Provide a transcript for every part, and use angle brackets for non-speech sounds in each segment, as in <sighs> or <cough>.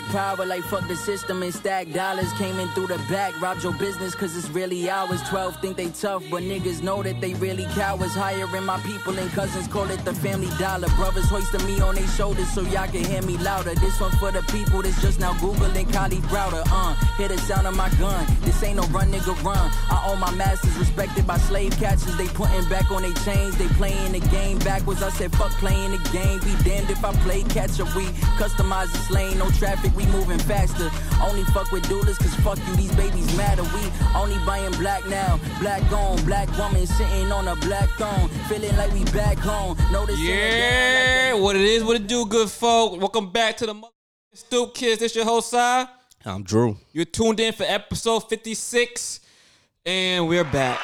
Black power, like fuck the system and stack dollars. Came in through the back, robbed your business, cause it's really ours. 12 think they tough, but niggas know that they really cowards. Hiring my people and cousins, call it the family dollar. Brothers hoisting me on their shoulders so y'all can hear me louder. This one for the people that's just now Googling Kalief Browder. Uh, hear the sound of my gun. This ain't no run, nigga, run. I own my masters, respected by slave catchers. They putting back on their chains, they playing the game backwards. I said, fuck playing the game. Be damned if I play catch up. We customize this lane, no traffic, we moving faster. Only fuck with doulas, cause fuck you, these babies matter. We only buying black now. Black on, black woman sitting on a black throne. Feeling like we back home. Notice Yeah, what it is, what it do, good folk. Welcome back to the mother- Stoop Kids. This your host, side. I'm Drew. You're tuned in for episode 56, and we're back.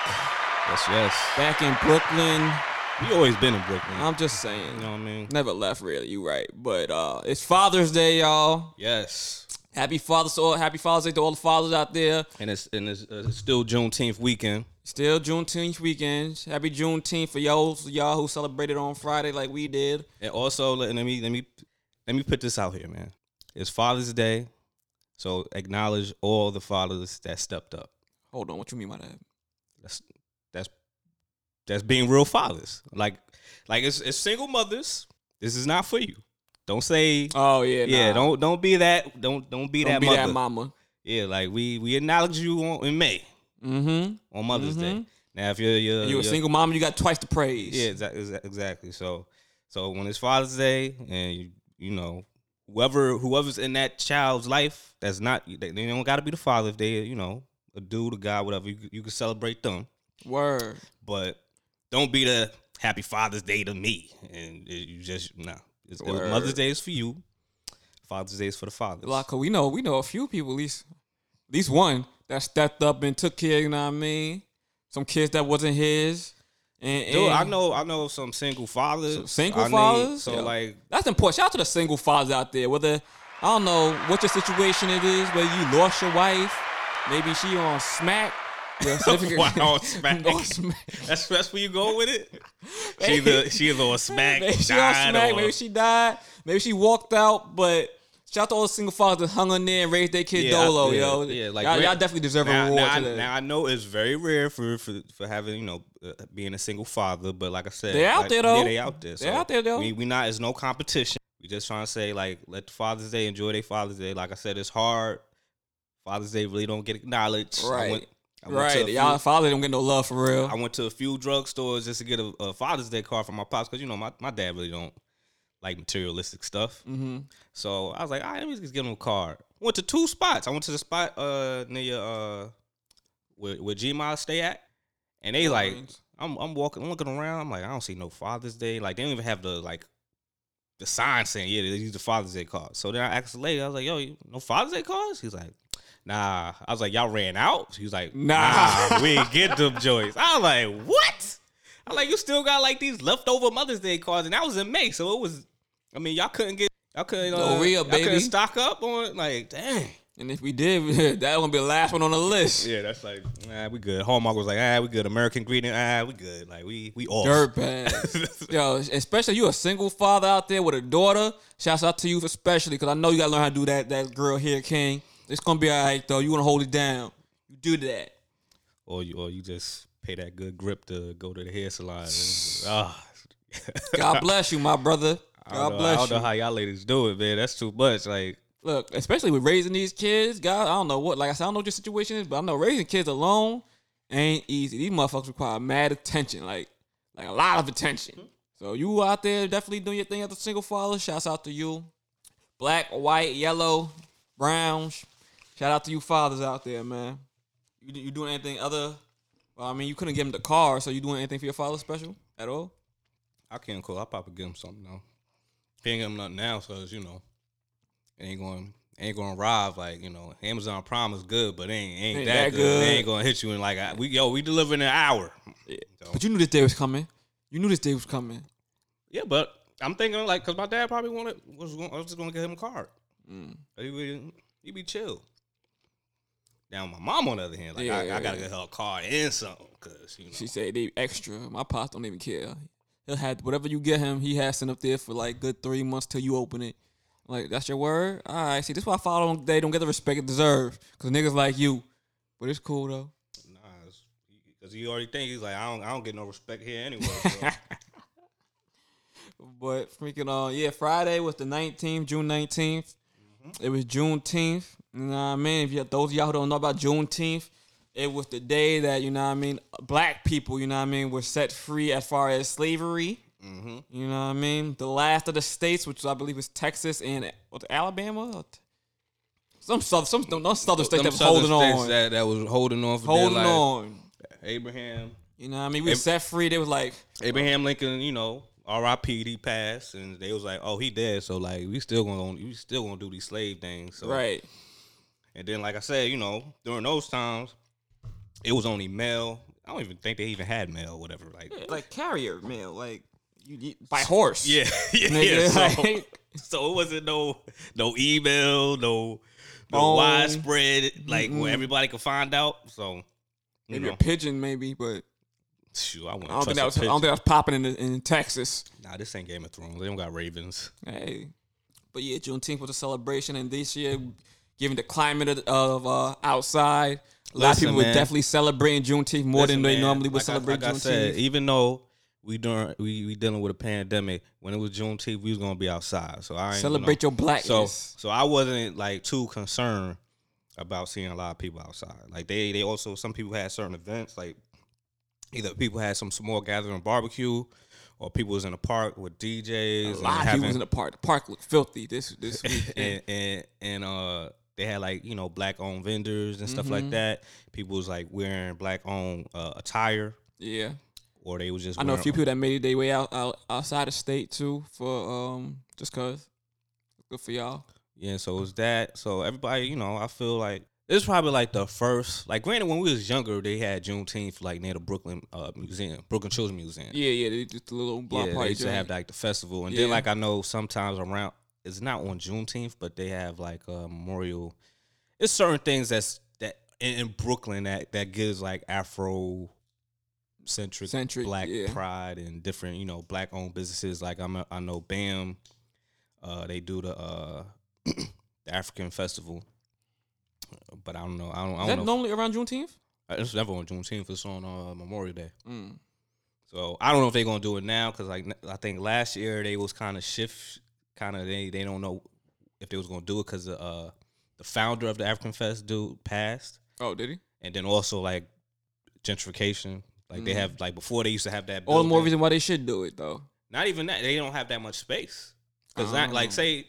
Yes, yes. Back in Brooklyn. We always been in Brooklyn. I'm just saying. you know what I mean? Never left, really. You right. But uh it's Father's Day, y'all. Yes. Happy Father's all, Happy Father's Day to all the fathers out there. And it's and it's, uh, it's still Juneteenth weekend. Still Juneteenth weekend. Happy Juneteenth for y'all, y'all who celebrated on Friday like we did. And also let, let me let me let me put this out here, man. It's Father's Day, so acknowledge all the fathers that stepped up. Hold on, what you mean by that? That's that's being real fathers. Like like it's, it's single mothers. This is not for you. Don't say Oh yeah, yeah. nah. Don't don't be that. Don't don't be Don't that be mother. that mama. Yeah, like we we acknowledge you on, in May Mm-hmm. on Mother's Day. Now if you're you're, You a single mom, you got twice the praise. Yeah, exa- exactly. So, so when it's Father's Day, and you, you know, whoever whoever's in that child's life, that's not they, they don't got to be the father. If they, you know, a dude, a guy, whatever, you, you can celebrate them, Word. but don't be the Happy Father's Day to me, and it- you just nah. It's, Mother's Day is for you. Father's Day is for the fathers. Like, we know we know a few people, at least at least one that stepped up and took care. You know what I mean? Some kids that wasn't his. And, Dude, I know, I know some single fathers. Some single I need- fathers? so Yeah. like, That's important. Shout out to the single fathers out there. Whether I don't know what your situation it is, whether you lost your wife, maybe she on smack. Significant- <laughs> Wow, <laughs> smack. On smack. that's that's where you go with it. <laughs> She the she on smack. Maybe she died, smack. or- Maybe she died. Maybe she walked out. But shout out to all the single fathers that hung in there and raised their kid Yeah, dolo, yeah, yo. yeah, like y'all, y'all definitely deserve now, a reward now, I- now I know it's very rare for for, for having you know uh, being a single father, but like I said, They out like, there, though. Yeah, they out there. They out there, though. We we not it's no competition. We just trying to say like let the Father's Day enjoy their Father's Day. Like I said, it's hard. Father's Day really don't get acknowledged. Right. I went to right, y'all father don't get no love for real. I went to a few drugstores just to get a, a Father's Day card for my pops because you know my, my dad really don't like materialistic stuff. mm-hmm. So I was like, all right, let me just give him a card. Went to two spots. I went to the spot uh near uh where where G Miles stay at, and they like I'm I'm walking I'm looking around. I'm like I don't see no Father's Day. Like they don't even have the like the sign saying yeah they use the Father's Day card. So then I asked the lady, I was like, yo, you, no Father's Day cards? He's like. Nah, I was like, y'all ran out. He was like, Nah. nah, we get them joints. I was like, what? I was like, you still got like these leftover Mother's Day cards, and that was in May, so it was. I mean, y'all couldn't get, y'all couldn't, uh, No real, y'all couldn't baby. stock up on like, dang. And if we did, <laughs> that gonna be the last one on the list. Yeah, that's like, nah, we good. Hallmark was like, ah, we good. American Greeting, ah, we good. Like we we off. Dirt bags. <laughs> Yo, especially you a single father out there with a daughter. Shouts out to you especially because I know you gotta learn how to do that. That girl here, King. It's gonna be all right though. You wanna hold it down. You do that. or you or you just pay that good grip to go to the hair salon. Ah, <laughs> God bless you, my brother. <laughs> God know, I don't know how y'all ladies do it, man. That's too much. Like, Look, especially with raising these kids, God, I don't know what. Like I said, I don't know what your situation is, but I know raising kids alone ain't easy. These motherfuckers require mad attention, like like a lot of attention. So you out there definitely doing your thing as a single father. Shouts out to you, black, white, yellow, brown. Shout out to you fathers out there, man. You you doing anything other? Well, I mean, you couldn't give him the car, so you doing anything for your father special at all? I can't call. I'll probably give him something now. Can't give him nothing now, so it's, you know, it ain't going ain't going to rob like you know. Amazon Prime is good, but ain't ain't, Ain't that, that good. good. They ain't gonna hit you in like a- we yo we deliver in an hour. Yeah. So, But you knew this day was coming. You knew this day was coming. yeah, but I'm thinking like because my dad probably wanted was I was just gonna get him a card. Mm. He would he be chill. Now my mom on the other hand, like Yeah, I, yeah, I gotta yeah. get her a card and something because you know. She said they extra. My pops don't even care. He'll have whatever you get him. He has sent up there for like good three months till you open it. Like that's your word. All right. See, this is why I follow them. They don't get the respect it deserve. Cause niggas like you. But it's cool though. Nah, because you already think he's like, I don't, I don't get no respect here anyway. <laughs> But freaking uh yeah, Friday was the 19th, June 19th. It was Juneteenth. You know what I mean? If you those of y'all who don't know about Juneteenth, it was the day that, you know what I mean, black people, you know what I mean, were set free as far as slavery. mm-hmm. You know what I mean? The last of the states, which I believe was Texas and what, Alabama? Some southern, some no southern states that was holding on. That, that was holding on for holding on. Abraham, You know what I mean? We were Ab- set free. They was like, Abraham Lincoln, you know, R.I.P. He passed, and they was like, "Oh, he dead." So like, we still gonna we still gonna do these slave things. So, right. And then, like I said, you know, during those times, it was only mail. I don't even think they even had mail, or whatever. Like, Like carrier mail, like you, you by horse. yeah, <laughs> yeah. <laughs> Nigga, so, <laughs> so it wasn't no no email, no no Phone. widespread like Mm-mm. where everybody could find out. So, you Maybe know, a pigeon, maybe, but shoot, I, I wouldn't don't think that was. trust a I don't think that was popping in in Texas. Nah, this ain't Game of Thrones. They don't got ravens. Hey, but yeah, Juneteenth was a celebration, and this year, given the climate of, of uh, outside, a lot of Listen, people were definitely celebrating Juneteenth more Listen, than they man, normally would like I- celebrate like I said, even though we doing we, we dealing with a pandemic, when it was Juneteenth, we was gonna be outside. So I ain't, Celebrate you your blackness. So so I wasn't like too concerned about seeing a lot of people outside. Like they they also some people had certain events like either people had some small gathering barbecue or people was in the park with DJs a lot of having, people was in the park. The park looked filthy this this week. <laughs> and and and uh they had like you know black owned vendors and stuff like Mhm. that. People was like wearing black owned uh, attire yeah, or they was just I know a few people that made their way out, out outside the state too for um just cause. Good for y'all. Yeah, so it was that. So everybody, you know, I feel like this is probably like the first. Like, granted, when we was younger, they had Juneteenth like near the Brooklyn uh, Museum, Brooklyn Children's Museum. Yeah, yeah, they just a little block yeah, party. they used to have like the festival, and Yeah. then like I know sometimes around it's not on Juneteenth, but they have like a memorial. It's certain things that's that in, in Brooklyn that that gives like Afro centric Centric, black yeah. pride and different you know black owned businesses. Like I'm a, I know BAM, uh, they do the uh <clears throat> the African festival, but I don't know. I don't. I Is don't that know. normally around Juneteenth? it's never on Juneteenth. It's on uh, Memorial Day. Mm. So I don't know if they're gonna do it now because like I think last year they was kind of shift, kind of they they don't know if they was gonna do it because uh the founder of the African Fest dude passed, Oh, did he? and then also like gentrification. Like they Mhm. have like before they used to have that. All the more reason why they should do it though. Not even that they don't have that much space because not like Oh. say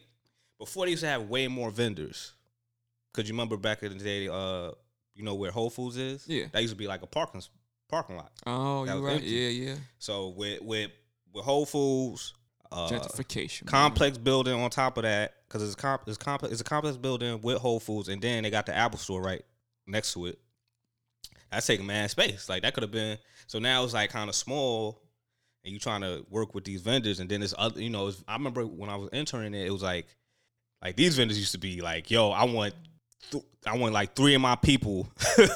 before they used to have way more vendors. Cause you remember back in the day, uh, you know where Whole Foods is? Yeah. that used to be like a parking parking lot. Oh, you right. empty. Yeah, yeah. So with with with Whole Foods, uh, Gentrification. man. complex building on top of that because it's comp it's complex it's a complex building with Whole Foods, and then they got the Apple Store right next to it. That's taking mad space. Like that could have been. So now it's like kind of small, and you trying to work with these vendors, and then this other. You know, I remember when I was interning it, it was like, like these vendors used to be like, yo, I want. th- I want like three of my people. <laughs> it'd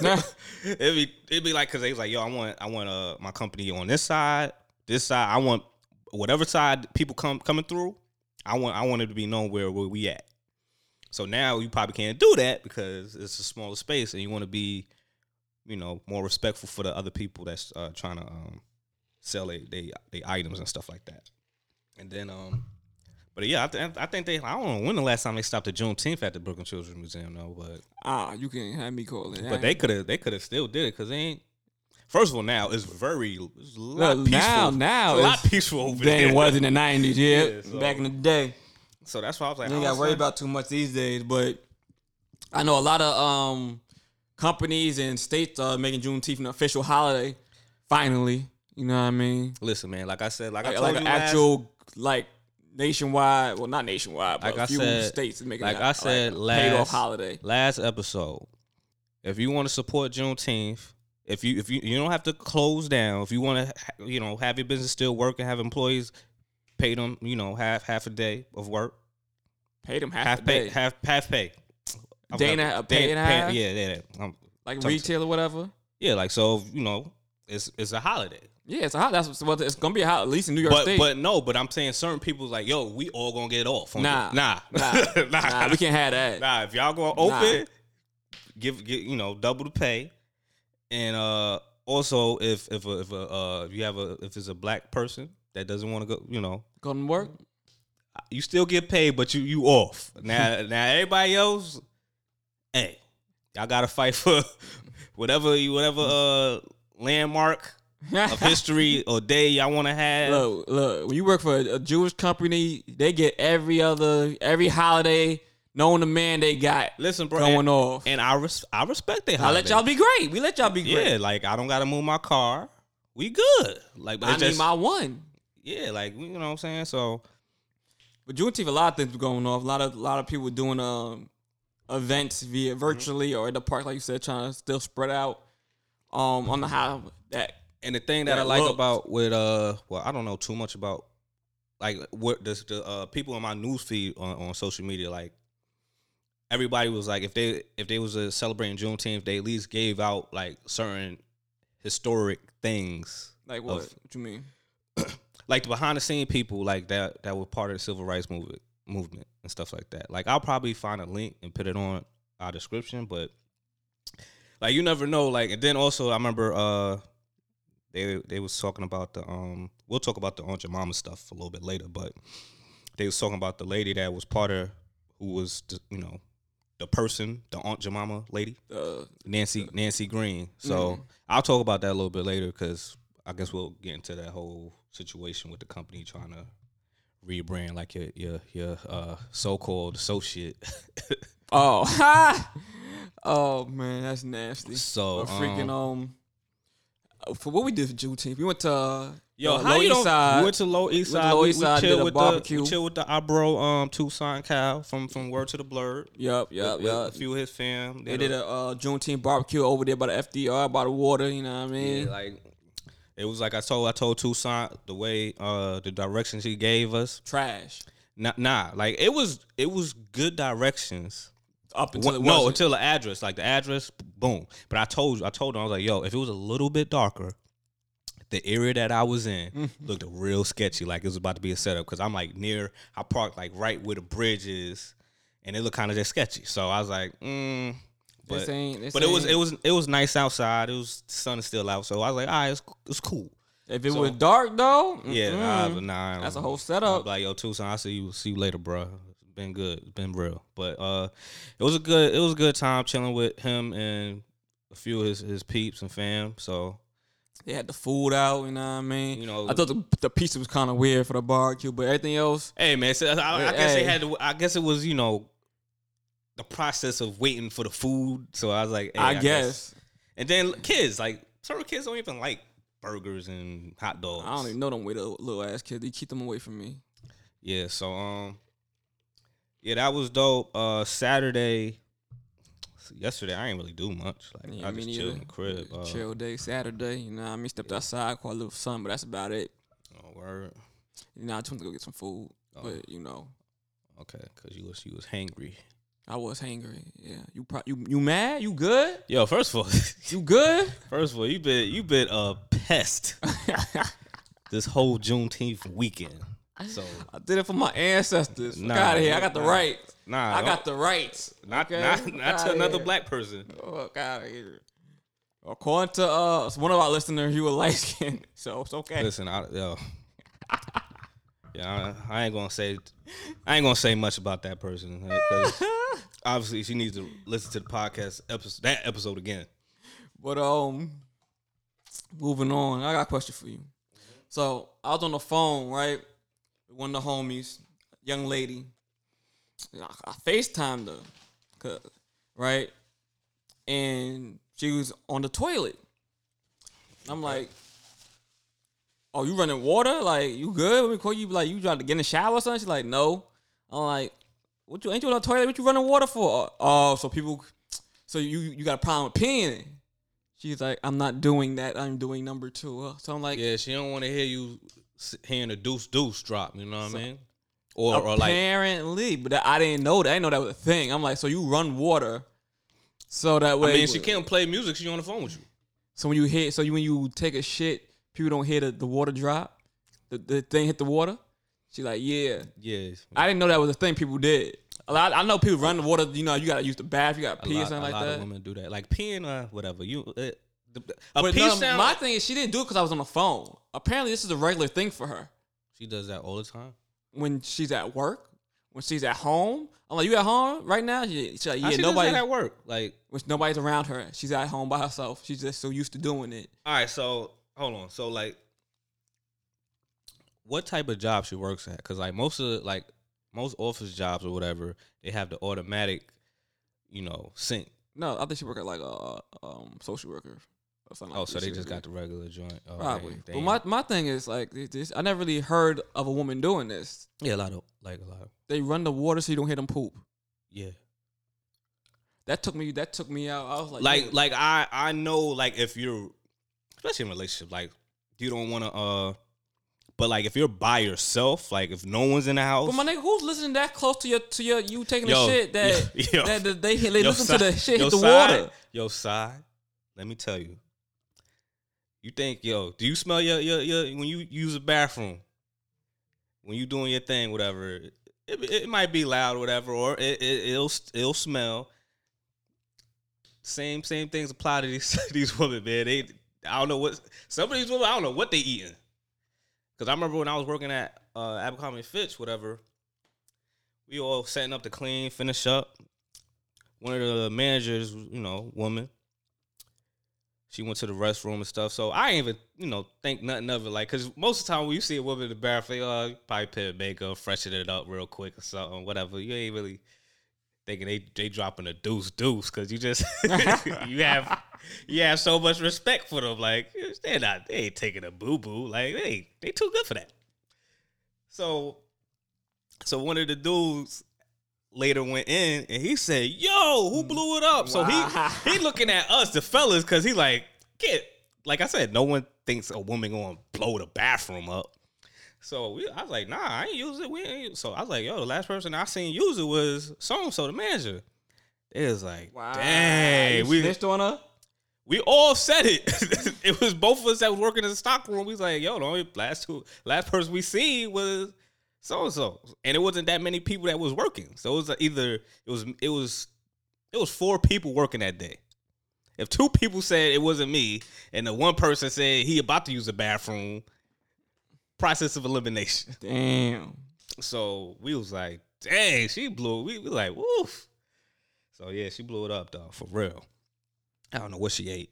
be it'd be like because they was like, yo, I want I want uh my company on this side, this side. I want whatever side people come coming through. I want I want it to be known where where we at. So now you probably can't do that because it's a smaller space, and you want to be, you know, more respectful for the other people that's uh, trying to um, sell they they they items and stuff like that. And then um, but yeah, I, th- I think they I don't know when the last time they stopped at Juneteenth at the Brooklyn Children's Museum though, but Ah, you can have me call it. but they could have they could have still did it because they ain't. First of all, now it's very it's a lot Look, peaceful. now, now it's a lot peaceful over than it was in the nineties. Yeah, Yeah, so- back in the day. So that's why I was like, You ain't got to worry about too much these days. But I know a lot of um companies and states are making Juneteenth an official holiday. Finally, you know what I mean? Listen, man. Like I said, like, I Like, told like you an last- actual like nationwide. Well, not nationwide, but Like a I few said- states is making like it I said a last paid off holiday. last episode. If you want to support Juneteenth, if you if you you don't have to close down. If you want to, you know, have your business still work and have employees pay them, you know, half half a day of work, Pay them half, half a pay, day. half half pay. Day and a- a pay and a half? Yeah, yeah, yeah. Like retail or whatever. yeah, like so, you know, it's it's a holiday. Yeah, it's a hot. That's what it's gonna be hot. At least in New York But State. but no, but I'm saying certain people like, yo, we all gonna get off. on Nah. <laughs> nah, Nah. nah, we can't have that. Nah, if y'all go open, give give you know double the pay, and uh also if if a, if a uh if you have a if it's a black person that doesn't want to go, you know, Go to work. you still get paid, but you you off. Now <laughs> now everybody else, hey, y'all gotta fight for <laughs> whatever you whatever uh landmark of <laughs> history or day y'all want to have. Look, look. When you work for a, a Jewish company, they get every other every holiday known the man they got Listen, bro, going and, off. and I res- I respect that. I let y'all be great. We let y'all be great. Yeah, like I don't gotta move my car. We good. Like, but I need just, my one. yeah, like you know what I'm saying. So But Juneteenth, a lot of things were going off. A lot of a lot of people doing um events via virtually or at the park, like you said, trying to still spread out um on the how that And the thing that That I like about with uh, well, I don't know too much about like what the, the uh, people in my news feed on, on social media. Like everybody was like, if they if they was uh, celebrating Juneteenth, they at least gave out like certain historic things, like what? Of- what you mean? <clears throat> like the behind the scene people like that that were part of the civil rights movement movement and stuff like that. Like I'll probably find a link and put it on our description, but like you never know. Like and then also I remember uh they they was talking about the um we'll talk about the Aunt Jemima stuff a little bit later, but they was talking about the lady that was part of who was you know the person the Aunt Jemima lady Uh, Nancy Nancy Green. So Mhm. I'll talk about that a little bit later because I guess we'll get into that whole situation with the company trying to rebrand like your your your uh, so called associate. <laughs> oh, <laughs> oh man, that's nasty. so freaking um, um, for what we did for Juneteenth, we went to uh, yo, the how Lower you East Side. we went to Low East Side. We, East we Side, did chill a with barbecue. the we chill with the our bro um Tucson Cal from from Word to the Blurred. Yup, yup, with, with yup. A few of his fam. They did a uh, Juneteenth barbecue over there by the FDR, by the water. You know what I mean? Yeah, like it was like I told I told Tucson the way uh the directions he gave us. Trash. Nah, nah, like it was it was good directions. Up until What- no, until the address, like the address, boom. But I told you, I told him, I was like, yo, if it was a little bit darker, the area that I was in Mm-hmm. looked real sketchy, like it was about to be a setup. Cause I'm like near, I parked like right where the bridge is, and it looked kind of just sketchy. So I was like, mm. But, This ain't- this but it was it was it was nice outside. It was the sun is still out, so I was like, all right, it's, it's cool. if it so- was dark though, Yeah, mm-mm. nah, nah, That's a whole setup. like, yo, Tucson, I'll see you see you later, bro. Been good. It's been real. But uh it was a good it was a good time chilling with him and a few of his, his peeps and fam. So They had the food out. You know what I mean? You know- I thought the, the pizza was kind of weird for the barbecue, but everything else, hey man, so I, I Hey, guess they had to I guess it was, you know, the process of waiting for the food. So I was like, hey, I, guess. And then kids, like certain kids don't even like burgers and hot dogs. I don't even know them little little ass kids. They keep them away from me. Yeah, so um yeah, that was dope. Uh Saturday yesterday I ain't really do much. Like Yeah, I just chilled in the crib. Uh, Chill day, Saturday. You know, I mean, stepped outside, caught a little sun, but that's about it. Oh, word. You know, I just went to go get some food, Oh. but you know, Okay, cause you was you was hangry. I was hangry. Yeah, you pro- you you mad? You good? Yo, first of all, <laughs> You good? first of all, you been you been a pest <laughs> this whole Juneteenth weekend. So I did it for my ancestors. Fuck Nah, out of here. I got the nah. right. nah, I got the rights. not okay? not Fuck not to another here. black person. Fuck out of here. According to uh one of our listeners, you were light skinned, <laughs> so it's okay. Listen, I, yo, <laughs> yeah, I, I ain't gonna say, I ain't gonna say much about that person because <laughs> obviously she needs to listen to the podcast episode that episode again. But um, moving on, I got a question for you. So I was on the phone, right, with one of the homies, young lady. I, I Facetimed her, 'cause- right, and she was on the toilet. I'm like, "Oh, you running water? Like, you good? Let me call you. Like, you trying to get in the shower or something?" She's like, "No." I'm like, "What you ain't you on the toilet? What you running water for?" Oh, so people, so you you got a problem with peeing? She's like, I'm not doing that. I'm doing number two. Uh, So I'm like, Yeah, she don't want to hear you hearing the deuce deuce drop. You know what I mean? Or or like apparently, but I didn't know that. I didn't know that was a thing. I'm like, so you run water, so that way. I mean, she can't play music. She on the phone with you. So when you hit, so you when you take a shit, people don't hear the, the water drop, the, the thing hit the water. She like, yeah. Yeah, I didn't know that was a thing people did. A lot, I know people run the water. You know, you gotta use the bath. You gotta a pee or something a like lot that. of women do that, like peeing or whatever. You, uh, the, the- a But pee no, sound. my thing is, she didn't do it because I was on the phone. Apparently, this is a regular thing for her she does that all the time. when she's at work, when she's at home. I'm like, you at home right now? She, she's like, yeah, she nobody. at work. Like, When nobody's around her, she's at home by herself. She's just so used to doing it. all right, so hold on. So like, what type of job she works at? Because like most of the, like most office jobs or whatever, they have the automatic, you know, sync. No, I think she work at like a um, social worker or something. Oh, like so they just got the regular joint. Oh, probably. dang, But my my thing is like this-. I never really heard of a woman doing this. yeah, a lot of like a lot. Of, They run the water so you don't hear them poop. yeah. That took me. That took me out. I was like, like yeah. like I I know like if you're especially in a relationship like you don't want to uh but like if you're by yourself like if no one's in the house But my nigga, who's listening that close to your to your you taking Yo, the shit that <laughs> yo, that, that they they listen to the shit hit the side- water? yo side let me tell you you think yo do you smell your your, your when you use a bathroom when you doing your thing whatever it, it might be loud or whatever or it, it it'll it'll smell same same things apply to these <laughs> these women, man. They I don't know what some of these women I don't know what they eating. Cause I remember when I was working at uh, Abercrombie Fitch, whatever. We all setting up to clean, finish up. One of the managers, you know, woman. She went to the restroom and stuff. So I ain't even, you know, think nothing of it. Like, cause most of the time when you see a woman in the bathroom, they uh, probably put makeup, freshen it up real quick or something, whatever. You ain't really thinking they they dropping a deuce deuce because you just <laughs> you have you have so much respect for them. Like they're not they ain't taking a boo boo. Like they they too good for that. So so one of the dudes later went in and he said, "Yo, who blew it up?" So he he looking at us, the fellas, because he like get like I said, no one thinks a woman gonna blow the bathroom up. So we, I was like, nah, I ain't use it. We ain't. So I was like, yo, the last person I seen use it was so and so, the manager. It was like, Wow, dang, you we snitched on her. we all said it. <laughs> it was both of us that was working in the stock room. We was like, yo, the only last two last person we seen was so and so, and it wasn't that many people that was working. So it was either it was it was it was four people working that day. If two people said it wasn't me, and the one person said he about to use the bathroom, process of elimination. <laughs> Damn. So we was like, dang, she blew. We, we like, woof. So yeah, she blew it up though, for real. I don't know what she ate,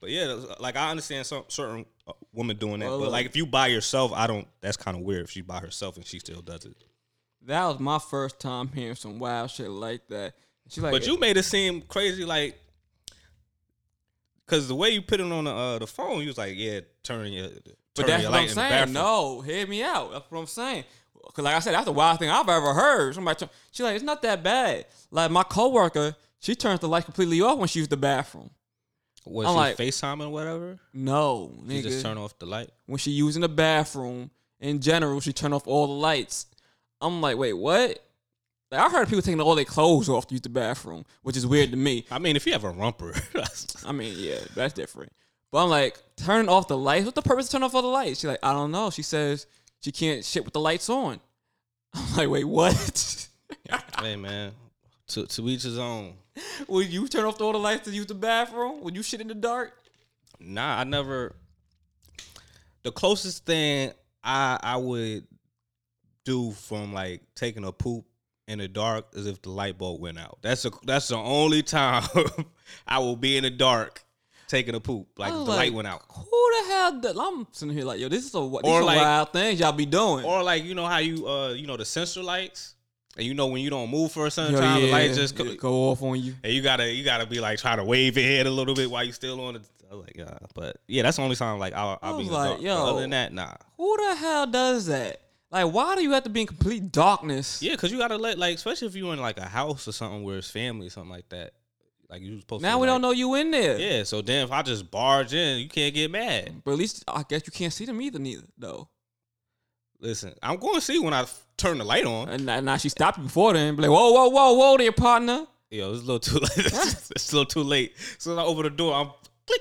but yeah, like I understand some certain uh, women doing that, Well, but like if you by yourself, I don't. That's kind of weird if she by herself and she still does it. That was my first time hearing some wild shit like that. She like, But you made it seem crazy, like. Cause the way you put it on the uh, the phone, you was like, "Yeah, turn your." But that's your what I'm saying. No, hear me out. That's what I'm saying. Cause like I said, that's the wild thing I've ever heard. Somebody, turn- she like, it's not that bad. Like my coworker, she turns the light completely off when she used the bathroom. Was I'm she like- FaceTiming or whatever? No, She just turn off the light. when she using the bathroom in general, she turn off all the lights. I'm like, wait, what? Like I heard people taking all their clothes off to use the bathroom, which is weird to me. I mean, if you have a rumper, <laughs> that's- I mean, yeah, that's different. But I'm like, turn off the lights. What's the purpose of turn off all the lights? She's like, I don't know. She says she can't shit with the lights on. <laughs> I'm like, wait, what? <laughs> hey man, to to each his own. Would you turn off all the lights to use the bathroom? Would you shit in the dark? Nah, I never. The closest thing I I would do from like taking a poop in the dark as if the light bulb went out. That's a that's the only time <laughs> I will be in the dark taking a poop. Like I if was the like, light went out. Who the hell? Did, I'm sitting here like, yo, this is a Or are like- wild things y'all be doing. Or like you know how you uh you know the sensor lights and you know when you don't move for a certain Yo, time the light just yeah, go, off on you. and you gotta you gotta be like trying to wave your head a little bit while you still on it. I was like, yeah, but yeah, that's the only time like I'll, I'll I be like, yo. other than that, nah. Who the hell does that? Like, why do you have to be in complete darkness? Yeah, because you gotta let like, especially if you're in like a house or something where it's family, or something like that. Like you supposed Now to. Now we like- don't know you in there. Yeah, so then if I just barge in, you can't get mad. But at least I guess you can't see them either, neither though. Listen, I'm going to see when I turn the light on. And now, now she stopped you before then. Be like, whoa, whoa, whoa, whoa, there, partner. Yo, it's a little too <laughs> late. it's a little too late. So I open the door, I'm click.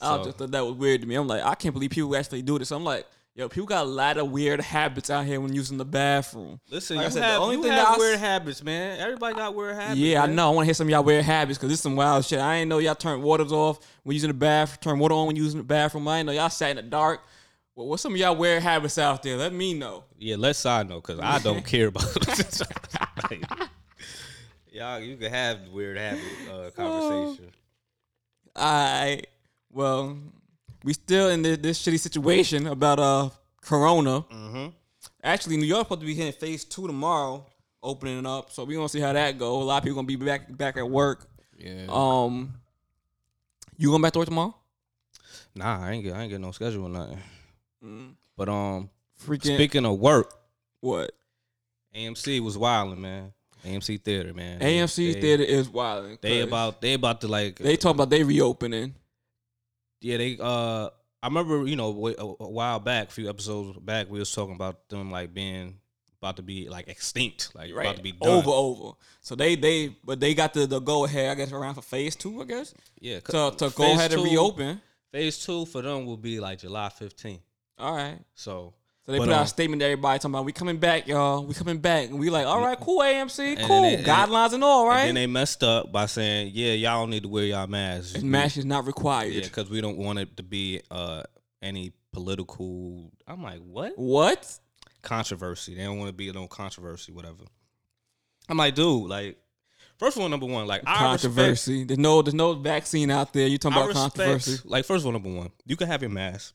I just thought that was weird to me. I'm like, I can't believe people actually do this. I'm like, yo, people got a lot of weird habits out here when using the bathroom. Listen, Like I you said, the have, only you thing have I s- weird habits, man. Everybody got weird habits. Yeah, I know. I want to hear some of y'all weird habits because this is some wild shit. I ain't know y'all turn waters off when using the bathroom, turn water on when using the bathroom. I ain't know y'all sat in the dark. Well, what's some of y'all weird habits out there? Let me know. Yeah, let's side know because I don't <laughs> care about. <laughs> Like, <laughs> y'all, you can have weird habit uh, conversation. I well, we still in this, this shitty situation about uh Corona. Mm-hmm. Actually, New York supposed to be hitting phase two tomorrow, opening it up. So we gonna see how that go. A lot of people gonna be back back at work. Yeah. Um, you going back to work tomorrow? nah, I ain't get, I ain't get no schedule or nothing. Mm. But um, Freaking speaking of work, what? AMC was wilding, man. AMC Theater, man. AMC They- theater is wild. They about they about to like they talk about they reopening. Yeah they uh I remember you know a, while back, a few episodes back, we was talking about them like being about to be like extinct, like about to be done. over over. So they they but they got the, the go ahead. I guess around for phase two. I guess Yeah, to to go ahead and reopen. Phase two for them will be like July 15th. All right. So So they But, put out um, a statement to everybody talking about we coming back, y'all. We coming back, and we like, all right, cool, AMC, cool, they- guidelines and all, and right. then they messed up by saying, yeah, y'all don't need to wear y'all masks. and mask is not required. Yeah, because we don't want it to be uh any political. I'm like, what What? controversy? They don't want to be no controversy, whatever. I'm like, dude, like, first of all, number one, like, I respect, Controversy. There's no there's no vaccine out there. You talking I about respect, controversy? like, first of all, number one, you can have your mask.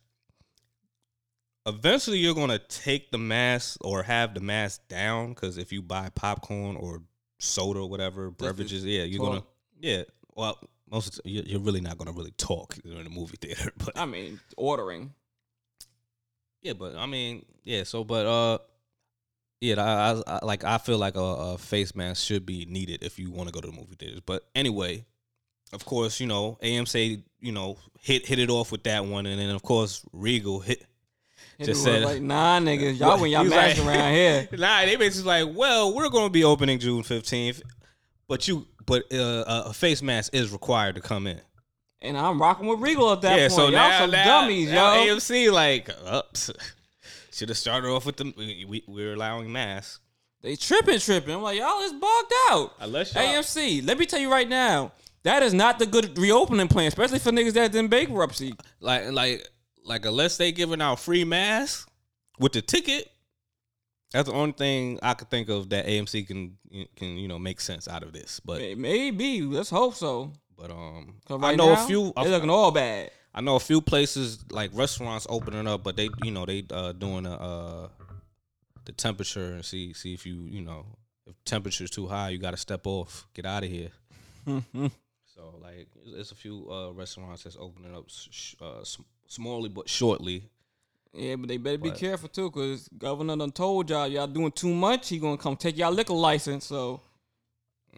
Eventually, you're gonna take the mask or have the mask down because if you buy popcorn or soda or whatever beverages, yeah, you're gonna, yeah. Well, most of the, you're you're really not gonna really talk in a movie <laughs> theater, but I mean, ordering. Yeah, but I mean, yeah. So, but uh, yeah, I, I, I like I feel like a, a face mask should be needed if you want to go to the movie theaters. But anyway, of course, you know AMC, you know hit hit it off with that one, and then of course Regal hit. Just said- like, nah, niggas, <laughs> y'all when y'all mask like- around here. <laughs> Nah, they basically like, well, we're going to be opening June fifteenth, but you, but uh, a face mask is required to come in. And I'm rocking with Regal at that yeah, point. so y'all now, some now, dummies, now yo. AMC like, ups. <laughs> Should have started off with the we, we, we're allowing masks. They tripping, tripping. I'm like, y'all is bugged out. Unless y'all- AMC, let me tell you right now, that is not the good reopening plan, especially for niggas that's in bankruptcy. like like like unless they giving out free masks with the ticket that's the only thing i could think of that amc can can you know make sense out of this but Maybe. Let's hope so. but um 'Cause i know now, a few They looking all bad. i know a few places like restaurants opening up but they you know they uh doing a uh the temperature and see see if you you know if temperature's too high you got to step off get out of here <laughs> so like it's a few uh restaurants that's opening up sh- uh, smallly but shortly Yeah, but they better be But- careful too, cause governor done told y'all y'all doing too much. He gonna come take y'all liquor license. So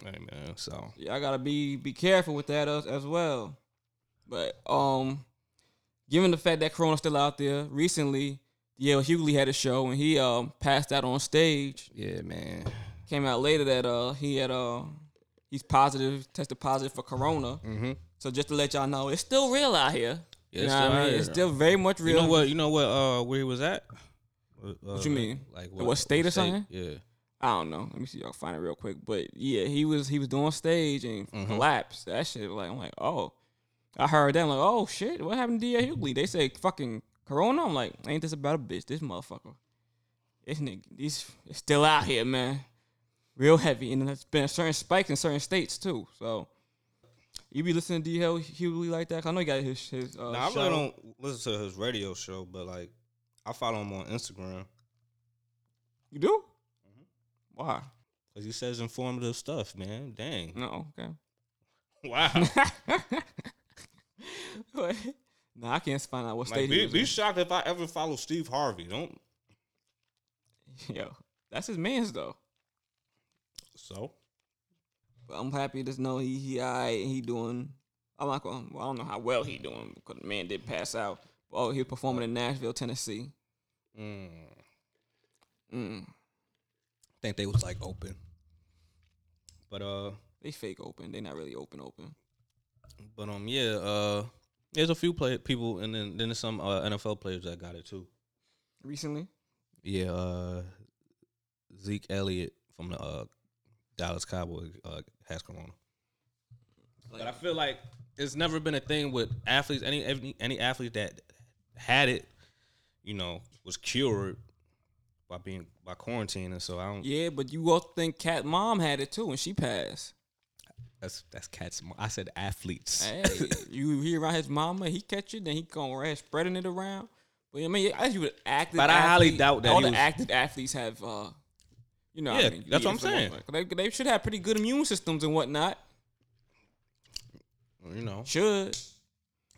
Hey man, so y'all gotta be be careful with that as, as well. But um, given the fact that Corona's still out there, recently, DL Hughley had a show and he um passed out on stage. yeah, man. Came out later that uh he had uh he's positive, tested positive for Corona. Mm-hmm. So just to let y'all know, it's still real out here. Yeah, you it's know still what I mean? It's still very much real. You know what? You know what? Uh, where he was at? Uh, What you mean? Like What state or something? Yeah. I don't know. Let me see. I'll find it real quick. But yeah, he was he was doing stage and Mhm. collapsed. That shit. Like I'm like, oh, I heard that. I'm like, oh shit, what happened to DL Hughley? They say fucking Corona. I'm like, ain't this about a bitch? This motherfucker. This nigga, he's it's still out here, man. Real heavy, and there's been a certain spikes in certain states too. So. You be listening to D. Hughley like that? I know he got his his. Uh, Now I really don't listen to his radio show, but like I follow him on Instagram You do? Mm-hmm. Why? because he says informative stuff. Man, dang. No. Okay. <laughs> Wow. <laughs> no, I can't find out what like, state be, be shocked if I ever follow Steve Harvey. Don't. <laughs> Yo, that's his man's though. So But I'm happy to know he he alright he doing. I'm not going. Well, I don't know how well he doing because the man did pass out. Oh, he was performing in Nashville, Tennessee. mm, Mm, I think they was like open, but uh, they fake open. They not really open. Open. but um, yeah, uh, There's a few play people, and then then there's some uh, NFL players that got it too. recently. Yeah, uh, Zeke Elliott from the uh, Dallas Cowboys uh, has corona. But I feel like it's never been a thing with athletes. Any any, any athlete that had it, you know, was cured by being by quarantine, and so I don't. Yeah, but you also think Cat mom had it too, and she passed. That's that's cats. Mom. I said athletes. Hey, you hear around his mama, he catch it, then he going around spreading it around. But I mean, as you would active, But I highly doubt that all the was- active athletes have, uh, you know, Yeah, I mean, that's what I'm saying. They, they should have pretty good immune systems and whatnot. you know, Should.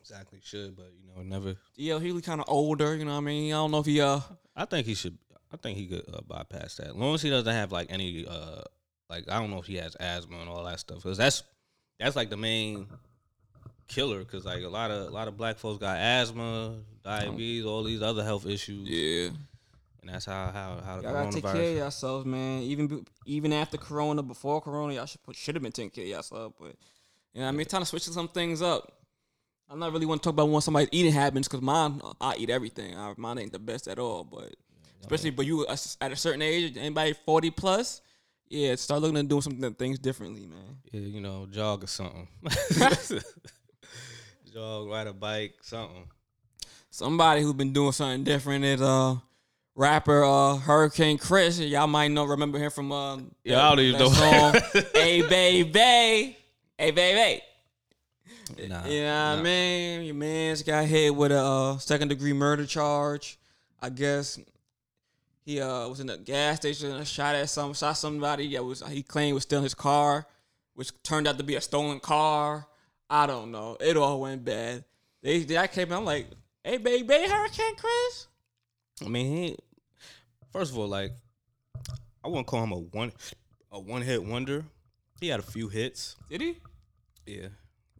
exactly should, but you know, never. Yeah, he was kind of older, you know what I mean? I don't know if he, uh, I think he should. I think he could uh, bypass that, as long as he doesn't have like any, uh, like I don't know if he has asthma and all that stuff, because that's that's like the main killer. Because like a lot of a lot of black folks got asthma, diabetes, all these other health issues, yeah. And that's how how how the Y'all gotta take care of yourselves, man. Even even after Corona, before Corona, y'all should should have been taking care of yourselves. But you know, I mean, trying to switch some things up. I'm not really want to talk about when somebody's eating habits because mine, I eat everything. I, mine ain't the best at all, but especially but you uh, at a certain age, anybody 40 plus, yeah, start looking at doing some things differently, man. Yeah, you know, jog or something. <laughs> jog, ride a bike, something. Somebody who's been doing something different is uh rapper uh Hurricane Chris. Y'all might know remember him from uh Yeah, I don't even know. song. hey baby, hey baby. Nah, You know what nah. I mean? Your man's got hit with a uh, second degree murder charge. I guess he uh was in a gas station and shot at some shot somebody that was he claimed was stealing his car, which turned out to be a stolen car. I don't know. It all went bad. They, they I came. I'm like, hey baby, Hurricane Chris. I mean, he first of all, like I wouldn't call him a one a one hit wonder. He had a few hits. Did he? Yeah,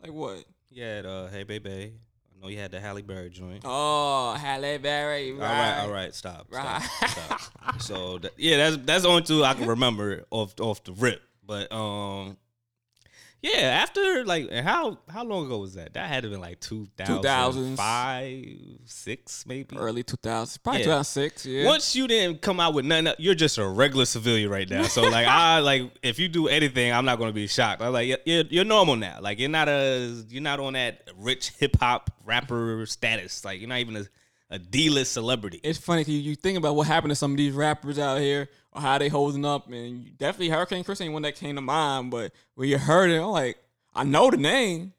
Like what? he had uh, Hey Baby. I know he had the Halle Berry joint. Oh, Halle Berry. All right, all right, stop, Right. stop, stop. <laughs> So that, yeah, that's that's the only two I can remember off off the rip. But um, yeah, after like how how long ago was that? That had to been like 2005, six maybe. Early 2000s, probably Yeah. 2006. Yeah. Once you didn't come out with nothing, you're just a regular civilian right now. So like I <laughs> like if you do anything, I'm not gonna be shocked. I'm like you're you're normal now. Like you're not a you're not on that rich hip hop rapper status. Like you're not even a a D list celebrity. it's funny you, you think about what happened to some of these rappers out here or how they holding up, and definitely Hurricane Chris ain't one that came to mind. But when you heard it, I'm like, I know the name.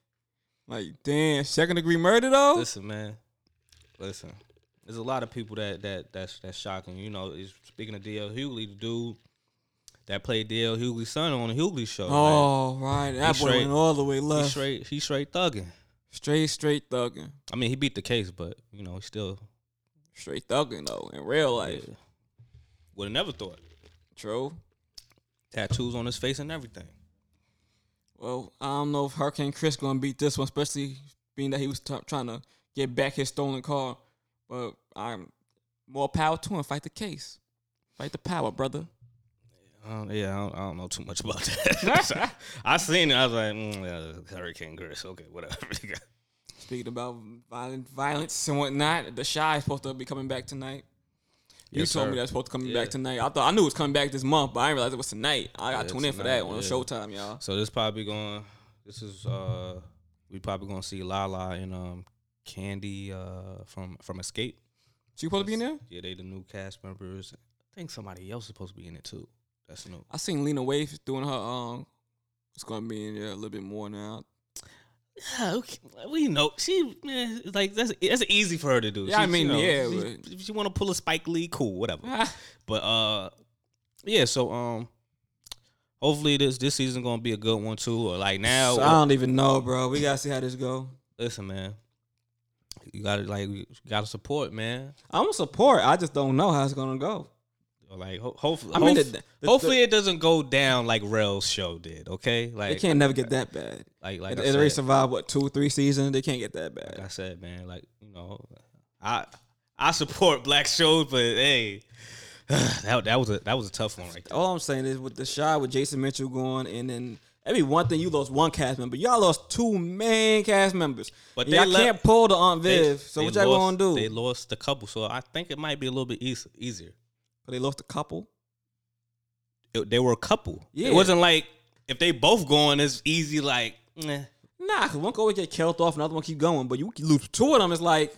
Like, damn, second degree murder though. Listen, man. Listen. There's a lot of people that that that's that's shocking. You know, is speaking of DL Hughley, the dude that played DL Hughley's son on the Hughley show. oh, right, that He boy straight- went all the way he left. straight he straight thugging. straight, straight thugging, I mean, he beat the case, but you know, he still straight thugging though in real life. Would have never thought. True. Tattoos on his face and everything. Well, I don't know if Hurricane Chris gonna beat this one, especially being that he was t- trying to get back his stolen car. But I'm more power to him. Fight the case. Fight the power, brother. Um, yeah, I don't, I don't know too much about that. <laughs> <laughs> I seen it. I was like, mm, yeah, Hurricane Chris. Okay, whatever. <laughs> Speaking about violent violence and whatnot, the Chi is supposed to be coming back tonight. You Yes, told sir. me that's supposed to come Yeah. back tonight. I thought I knew it was coming back this month, but I didn't realize it was tonight. I got Yeah, tuned in for that on yeah. Showtime, y'all. so this probably going. This is uh, we probably gonna see Lala and um, Kandi uh from from Xscape. She supposed to be in there? Yeah, they the new cast members. I think somebody else is supposed to be in it too. That's new. I seen Lena Waithe doing her um. It's gonna be in there a little bit more now. Yeah, okay. we know she man, like that's that's easy for her to do. Yeah, I She- mean, you know, yeah, she- she want to pull a Spike Lee, cool, whatever. But uh, yeah. So um, hopefully this this season gonna be a good one too. Or like now, So I don't even know, bro. We gotta see how this go. listen, man, you gotta like you gotta support, man. I'm gonna support. I just don't know how it's gonna go. Like ho- hopefully, I mean, the- the- hopefully it doesn't go down like Rel's show did. Okay, like They can't never get that bad. like like Like, I they already survived what two, three seasons. They can't get that bad. like I said, man, like you know, I I support black shows, but hey, <sighs> that that was a that was a tough one right there. All I'm saying is with the shot with Jason Mitchell going, and then That'd one thing. You lost one cast member. Y'all lost two main cast members. But they y'all left- can't pull the Aunt They- Viv. so they what y'all lost- gonna do? They lost a couple, so I think it might be a little bit eas- easier. But they lost a couple. It- they were a couple. Yeah. It wasn't like if they both going, it's easy. Like, eh. Nah, cause one could always get killed off, another one keep going. But you lose two of them. It's like,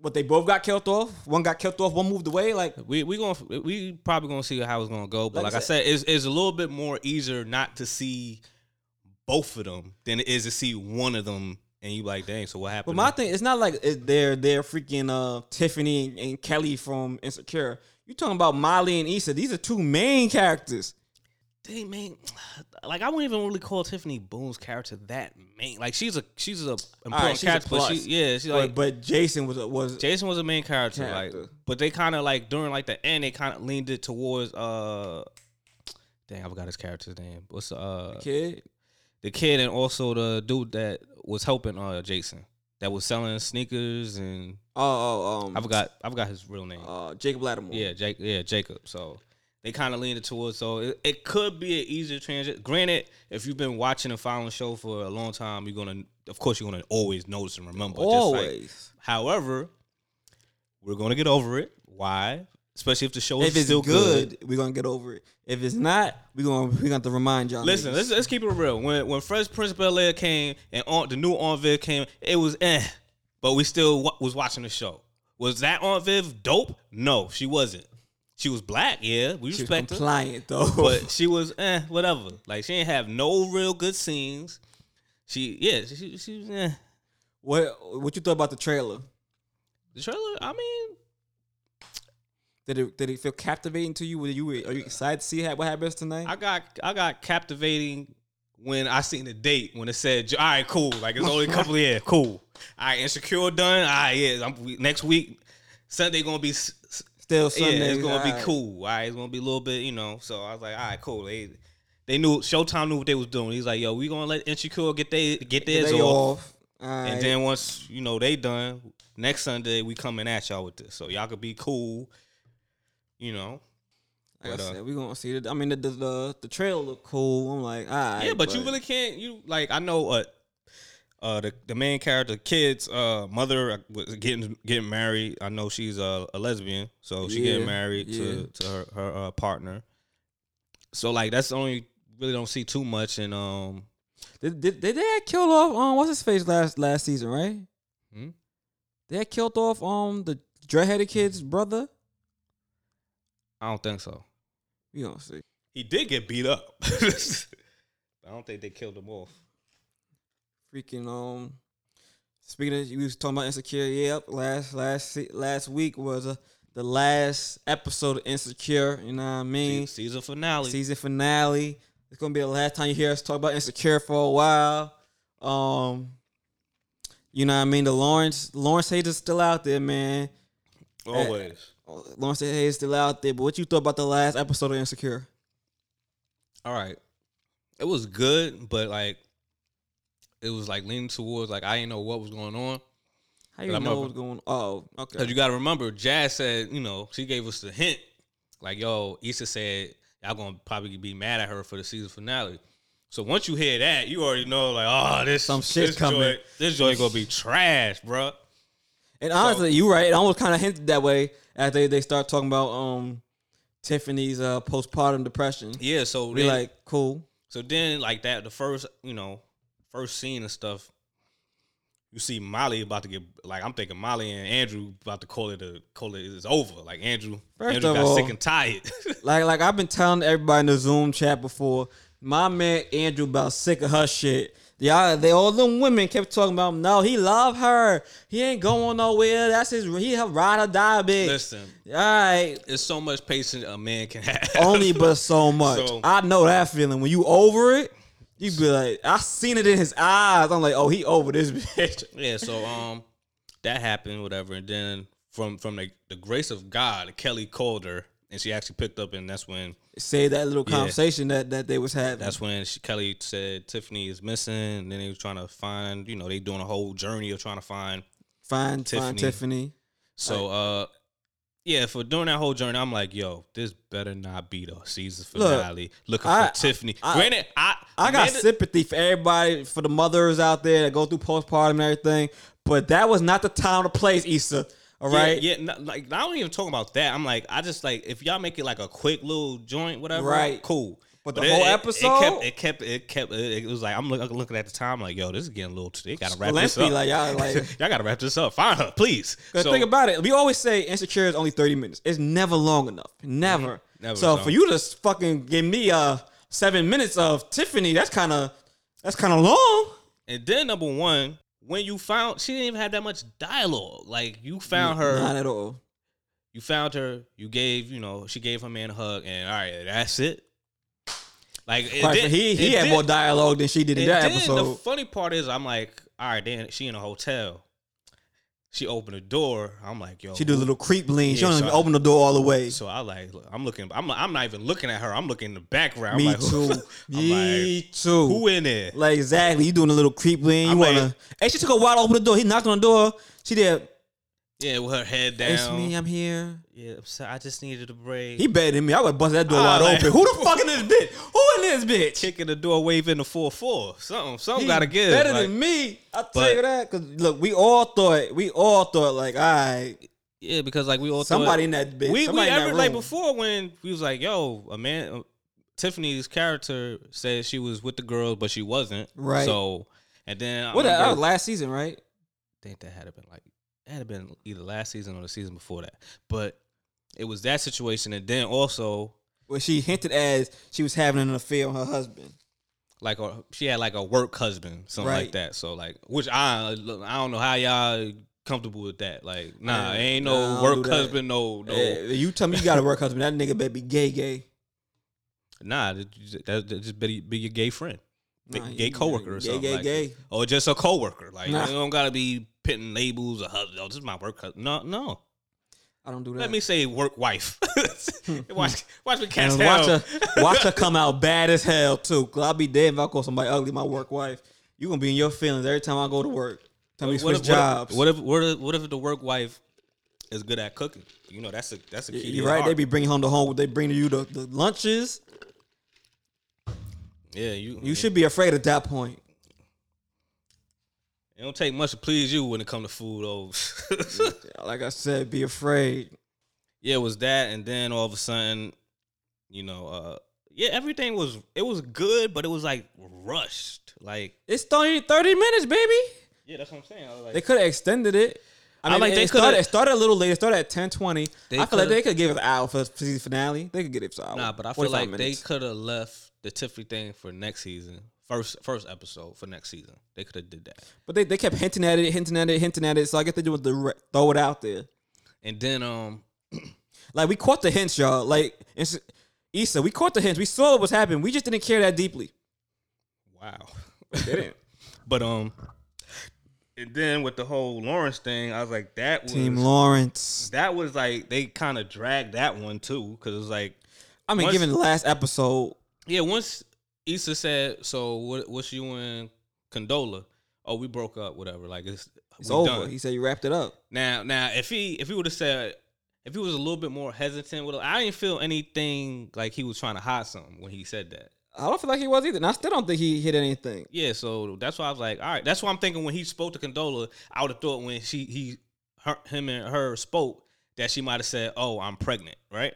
but they both got killed off. One got killed off. One moved away. Like, we we going we probably gonna see how it's gonna go. But Like like, I said, it's, it's a little bit more easier not to see both of them than it is to see one of them, and you like, dang. So what happened? but my thing, it's not like they're they're freaking uh Tiffany and Kelly from Insecure. You talking about Molly and Issa? These are two main characters. They man, like I wouldn't even really call Tiffany Boone's character that main. Like she's a she's a important she's a character, but she yeah, she's like but Jason was a, was Jason was a main character, Character. like, but they kind of like during like the end, they kind of leaned it towards uh, dang, I forgot his character's name. What's uh the kid. the kid and also the dude that was helping uh Jason that was selling sneakers and Oh, oh um, I forgot I forgot his real name. uh, Jacob Latimore. Yeah, Jake. Yeah, Jacob. So they kind of leaned it towards. So it, it could be an easier transition. Granted, if you've been watching and following the show for a long time, you're gonna, of course, you're gonna always notice and remember. Just like- always. however, we're gonna get over it. Why? Especially if the show if is still good, good. we're gonna get over it. If it's not, we're gonna we gonna have to remind y'all. Listen, niggas. let's, let's keep it real. When when Fresh Prince Bel Air came and on the new Aunt Viv came, it was eh, but we still wa- was watching the show. Was that Aunt Viv dope? No, she wasn't. She was black, yeah. We She was respect her. compliant though. <laughs> but <laughs> she was eh, whatever. Like she didn't have no real good scenes. She yeah, she she was eh. what what you thought about the trailer? The trailer, I mean, Did it did it feel captivating to you? Were you are you excited to see what happens tonight? I got I got captivating when I seen the date when it said, all right, cool. Like it's only a couple of yeah, <laughs> cool. All right, insecure done. All right, yeah. I'm, next week, Sunday gonna be Still yeah, Sunday. it's gonna be alright. cool. All right, it's gonna be a little bit, you know. So I was like, all right, cool. They they knew Showtime knew what they was doing. He's like, yo, we gonna let insecure get they get theirs They off. off. And then once you know they done, next Sunday we coming at y'all with this, so y'all could be cool. You know, like but, I uh, said, we gonna see it. I mean, the the the, the trailer look cool. I'm like, all right. yeah, but, you really can't. You like I know what. Uh, the the main character, kid's uh mother uh, was getting getting married. I know she's a, a lesbian, so she Yeah, getting married yeah. to to her her uh, partner. So like that's the only really don't see too much. And um, did, did, did they had killed off um what's his face last last season right? Hmm? They had killed off um the dreadheaded kid's brother. I don't think so. We gonna see. He did get beat up. <laughs> I don't think they killed him off. freaking um speaking of you was talking about insecure yep last last last week was uh, the last episode of insecure you know what i mean Season finale. season finale it's gonna be the last time you hear us talk about insecure for a while um you know what i mean the lawrence lawrence haters still out there man Always. Lawrence haters still out there but what you thought about the last episode of insecure All right. It was good, but like it was like leaning towards like I didn't know what was going on. how you know what's going oh okay Cause you gotta remember, Jazz said, you know, she gave us the hint. Like, yo, Issa said y'all gonna probably be mad at her for the season finale. So once you hear that, you already know, like, oh, this Some shit this coming. Joint, this joint gonna be trash, bruh. And honestly, you're right. It almost kind of hinted that way as they, they start talking about um Tiffany's uh postpartum depression. Yeah. So We like cool. so then like that, the first, you know, first scene and stuff. You see Molly about to get like I'm thinking Molly and Andrew about to call it a call it is over. Like Andrew, First Andrew got all- sick and tired. <laughs> Like like I've been telling everybody in the Zoom chat before. My man Andrew about sick of her shit. Y'all, they all them women kept talking about him. no, he love her. He ain't going nowhere. That's his. He have ride or die, bitch. Listen, All right, there's so much patience a man can have. only but so <laughs> much. So- I know that feeling. When you over it, you be like, I seen it in his eyes. I'm like, oh, he over this bitch. <laughs> Yeah, so um, that happened, whatever, and then from from the, the grace of God, Kelly called her, and she actually picked up, and that's when Say that little Yeah. conversation that that they was having. that's when she, Kelly said Tiffany is missing, and then they was trying to find, you know, they doing a whole journey of trying to find. find Tiffany. find Tiffany. So uh, yeah, for during that whole journey, I'm like, yo, this better not be the season Look, finale. Looking I- for Tiffany. I- Granted, I I got sympathy for everybody, for the mothers out there that go through postpartum and everything, but that was not the time or place, Issa. All Yeah, right, Yeah, no, like I don't even talk about that. I'm like, I just like if y'all make it like a quick little joint, whatever. Right. Cool. But the whole episode? it kept, it kept, it kept. It was like I'm look, looking at the time, like, yo, this is getting a little. They gotta wrap this up. like y'all like. <laughs> y'all gotta wrap this up. Find her, <laughs> please. Cause So- think about it. We always say insecure is only thirty minutes. It's never long enough. Never. Mm-hmm. Never so so. for you to fucking give me uh seven minutes of Tiffany, that's kind of that's kind of long. And then number one, when you found, she didn't even have that much dialogue. Like you found her, Not at all. you found her, you gave, you know, she gave her man a hug, and all right, that's it. Like it Quite did- he he had did- more dialogue than she did in that episode. the funny part is, I'm like, all right, then she in a hotel. She opened the door. I'm like, yo. she do a little creep lean. she don't so even I- open the door all the way. So I like, look, I'm looking. I'm, I'm not even looking at her. I'm looking in the background. Me like, <laughs> too. Me like, too. who in there? Like exactly, you doing a little creep lean. You I'm like- wanna? hey, she took a while to open the door. He knocked on the door. She did. Yeah, with her head down. It's me. I'm here. Yeah, I'm sorry, I just needed a break. He better than me. I would bust that door Ah, wide like- open. Who the <laughs> fuck in this bitch? Who in this bitch? kicking the door, waving the four four. Something, something He gotta give. Better like- than me. I tell But- you that. Cause look, we all thought. We all thought like, all right, Yeah, because like we all somebody thought, in that bitch. we we somebody in that ever like before when we was like, yo, a man, uh, Tiffany's character said she was with the girls, but she wasn't. Right. So, and then What that, that was last season, right? I think that had to been like it had been either last season or the season before that. But it was that situation, and then also Where she hinted as she was having an affair on her husband. like a, she had like a work husband, something Right. like that. So like, which I I don't know how y'all comfortable with that. Like, nah, ain't no don't work husband, no, no, Eh, you tell me you got a work husband. That nigga better be gay, gay. nah. That, that, that just be, be your gay friend, Nah, gay coworker or gay, something, gay, like, gay. or just a coworker. Like, Nah. you don't gotta be pitting labels or husband. Oh, this is my work husband. No, no. I don't do that. Let me say work wife. <laughs> Hmm. watch, watch me catch and watch hell. her, <laughs> watch her come out bad as hell too. Cause I'll be dead if I call somebody ugly my work wife. You gonna be in your feelings every time I go to work. Tell me What switch if, jobs. What if, what if what if the work wife is good at cooking? You know, that's a that's a key. You're your right. They be bringing home the home. They bring you the, the lunches. yeah, you You should be afraid at that point. It don't take much to please you when it comes to food. Oh, <laughs> Like I said, be afraid. yeah, it was that, and then all of a sudden, you know, uh, yeah, everything was it was good, but it was like rushed. Like, It's 30, 30 minutes, baby. yeah, that's what I'm saying. Like, They could have extended it. I I mean, like it, they started, it started a little late. It started at ten twenty. I feel like they could give us an hour for the season finale. They could get it for an hour. nah, but I feel like minutes. they could have left the Tiffany thing for next season, first first episode for next season. They could have did that, But they, they kept hinting at it, hinting at it, hinting at it. So I guess they do was to throw it out there. and then um, <clears throat> Like we caught the hints, y'all. Like it's, Issa, we caught the hints. We saw what was happening. We just didn't care that deeply. wow. didn't. <laughs> But um, and then with the whole Lawrence thing, I was like, that was Team Lawrence. that was like they kind of dragged that one too, because it was like, I mean, Once- given the last episode, yeah, once Issa said, so what? What's you and Condola? Oh, we broke up, whatever. Like it's it's over. done. He said you wrapped it up. Now, now, if he if he would have said, if he was a little bit more hesitant with I didn't feel anything like he was trying to hide something when he said that. I don't feel like he was either. And I still don't think he hit anything. Yeah, so that's why I was like, all right. That's why I'm thinking when he spoke to Condola, I would have thought when she he her, him and her spoke that she might have said, "Oh, I'm pregnant," right?